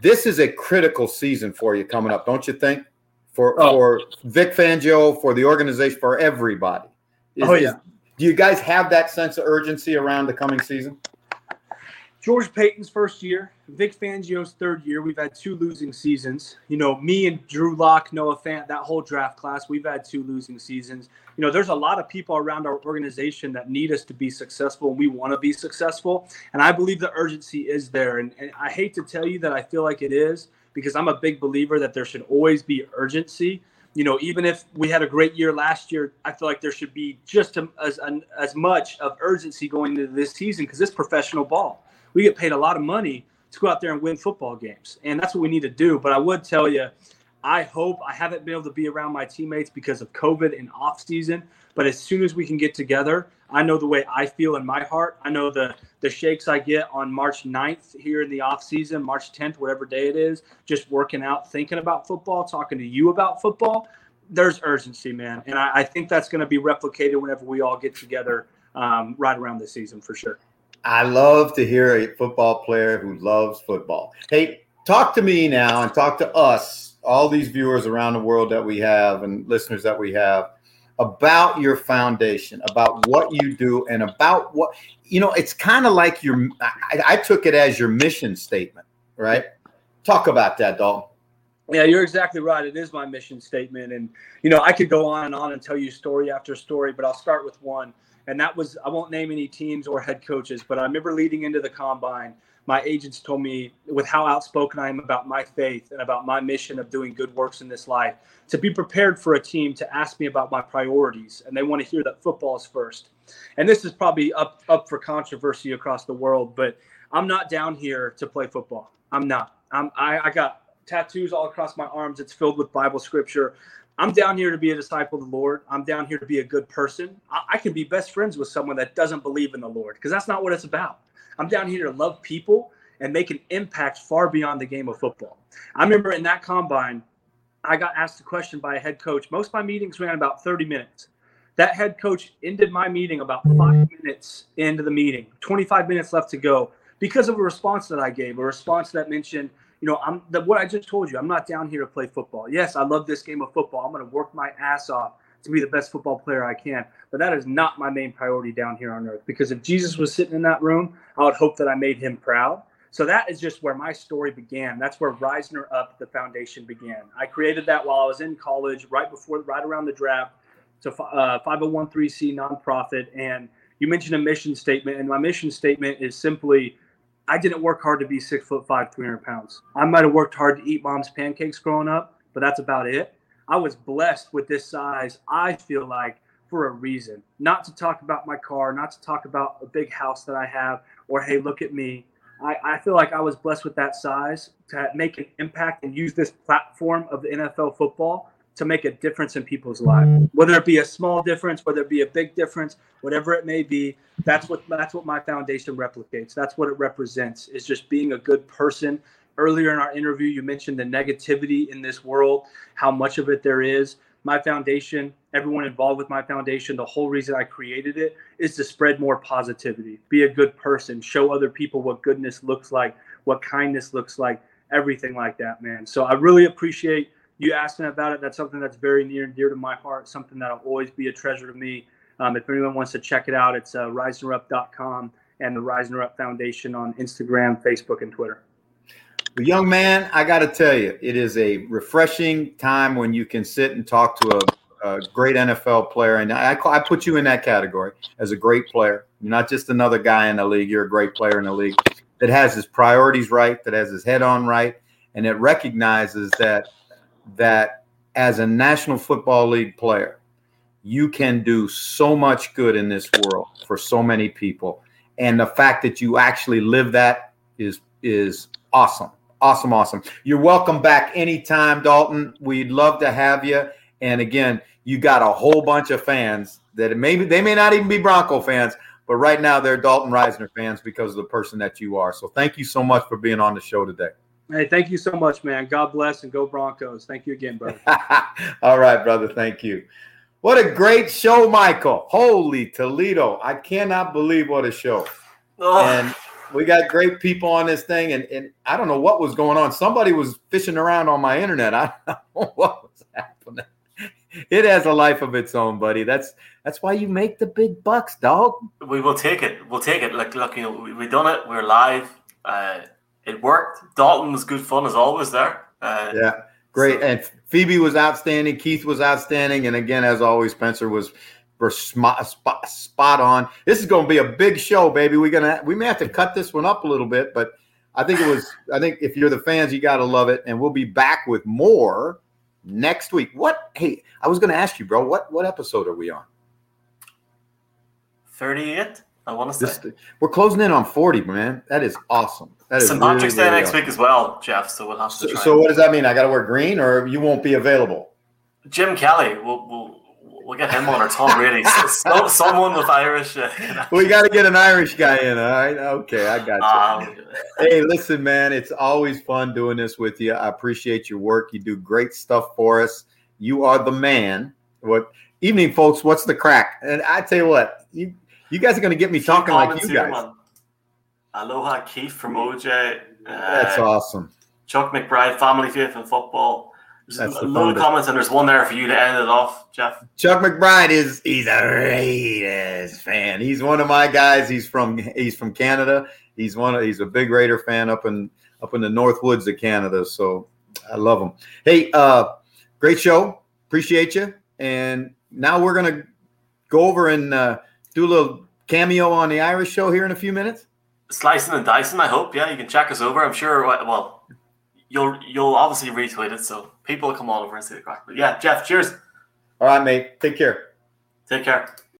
This is a critical season for you coming up, don't you think? For oh. for Vic Fangio, for the organization, for everybody. Is, oh yeah. Is, do you guys have that sense of urgency around the coming season? George Paton's first year, Vic Fangio's third year. We've had two losing seasons. You know, me and Drew Lock, Noah Fant, that whole draft class, we've had two losing seasons. You know, there's a lot of people around our organization that need us to be successful, and we want to be successful. And I believe the urgency is there. And, and I hate to tell you that I feel like it is because I'm a big believer that there should always be urgency. You know, even if we had a great year last year, I feel like there should be just as as much of urgency going into this season because it's professional ball we get paid a lot of money to go out there and win football games. And that's what we need to do. But I would tell you, I hope I haven't been able to be around my teammates because of COVID and off season. But as soon as we can get together, I know the way I feel in my heart. I know the the shakes I get on March 9th here in the off season, March 10th, whatever day it is, just working out, thinking about football, talking to you about football. There's urgency, man. And I, I think that's going to be replicated whenever we all get together um, right around the season for sure. I love to hear a football player who loves football. Hey, talk to me now and talk to us, all these viewers around the world that we have and listeners that we have, about your foundation, about what you do, and about what you know. It's kind of like your. I, I, took it as your mission statement, right? Talk about that, Dalton. Yeah, you're exactly right. It is my mission statement, and you know I could go on and on and tell you story after story, but I'll start with one and that was I won't name any teams or head coaches, but I remember leading into the combine, my agents told me with how outspoken I am about my faith and about my mission of doing good works in this life, to be prepared for a team to ask me about my priorities, and they want to hear that football is first. And this is probably up up for controversy across the world, but I'm not down here to play football. I'm not. I'm, I, I got tattoos all across my arms. It's filled with Bible scripture. I'm down here to be a disciple of the Lord. I'm down here to be a good person. I, I can be best friends with someone that doesn't believe in the Lord because that's not what it's about. I'm down here to love people and make an impact far beyond the game of football. I remember in that combine, I got asked a question by a head coach. Most of my meetings ran about 30 minutes. That head coach ended my meeting about five minutes into the meeting, 25 minutes left to go, because of a response that I gave, a response that mentioned, you know, I'm the, what I just told you. I'm not down here to play football. Yes, I love this game of football. I'm going to work my ass off to be the best football player I can. But that is not my main priority down here on earth. Because if Jesus was sitting in that room, I would hope that I made him proud. So that is just where my story began. That's where Risner Up, the foundation began. I created that while I was in college, right before, right around the draft. A uh, 501c nonprofit. And you mentioned a mission statement. And my mission statement is simply I didn't work hard to be six foot five, 300 pounds. I might have worked hard to eat mom's pancakes growing up, but that's about it. I was blessed with this size, I feel like, for a reason. Not to talk about my car, not to talk about a big house that I have, or hey, look at me. I, I feel like I was blessed with that size to make an impact and use this platform of the NFL football to make a difference in people's lives. Mm. Whether it be a small difference, whether it be a big difference, whatever it may be, that's what that's what my foundation replicates. That's what it represents is just being a good person. Earlier in our interview, you mentioned the negativity in this world, how much of it there is. My foundation, everyone involved with my foundation, the whole reason I created it is to spread more positivity, be a good person, show other people what goodness looks like, what kindness looks like, everything like that, man. So I really appreciate you asking about it. That's something that's very near and dear to my heart, something that'll always be a treasure to me. Um, if anyone wants to check it out, it's uh, risnerup.com and the Risner Up Foundation on Instagram, Facebook, and Twitter. Well, young man, I got to tell you, it is a refreshing time when you can sit and talk to a, a great NFL player. And I, I put you in that category as a great player. You're not just another guy in the league, you're a great player in the league that has his priorities right, that has his head on right, and it recognizes that that as a National Football League player, you can do so much good in this world for so many people. And the fact that you actually live that is is awesome. Awesome, awesome. You're welcome back anytime, Dalton. We'd love to have you. And again, you got a whole bunch of fans that maybe they may not even be Bronco fans, but right now they're Dalton Risner fans because of the person that you are. So thank you so much for being on the show today. Hey, thank you so much, man. God bless and go Broncos. Thank you again, brother. *laughs* All right, brother. Thank you. What a great show, Michael. Holy Toledo. I cannot believe what a show. Oh. And we got great people on this thing. And, and I don't know what was going on. Somebody was fishing around on my internet. *laughs* I don't know what was happening. It has a life of its own, buddy. That's that's why you make the big bucks, dog. We will take it. We'll take it. Like, look, you know, we, we done it. We're live. Uh, it worked. Dalton was good fun as always there. Uh, yeah, great. So. And Phoebe was outstanding. Keith was outstanding. And again, as always, Spencer was spot, spot, spot on. This is going to be a big show, baby. We're gonna we may have to cut this one up a little bit, but I think it was. I think if you're the fans, you got to love it. And we'll be back with more next week. What? Hey, I was going to ask you, bro. What what episode are we on? Thirty-eight. I want to say this, we're closing in on forty, man. That is awesome. That is St. Patrick's really, Day next week as well, Jeff. So we'll have to. So, so what does that mean? I got to wear green, or you won't be available? Jim Kelly, we'll we'll, we'll get him on, or Tom Brady, *laughs* so, someone with Irish. Uh, you *laughs* know. We got to get an Irish guy in. All right, okay, I got you. Um, hey, listen, man, it's always fun doing this with you. I appreciate your work. You do great stuff for us. You are the man. What evening, folks? What's the crack? And I tell you what, you you guys are going to get me talking like you guys. Aloha Keith from OJ. Uh, That's awesome. Chuck McBride, Family Faith and Football. There's That's a lot of comments, and there's one there for you to end it off, Jeff. Chuck McBride is he's a Raiders fan. He's one of my guys. He's from he's from Canada. He's one of he's a big Raider fan up in up in the North Woods of Canada. So I love him. Hey, uh, great show. Appreciate you. And now we're gonna go over and uh, do a little cameo on the Irish show here in a few minutes slicing and dicing. I hope. Yeah, you can check us over. I'm sure. Uh, well, you'll you'll obviously retweet it, so people will come all over and see the crack. But yeah, Jeff, cheers. All right, mate. Take care. Take care.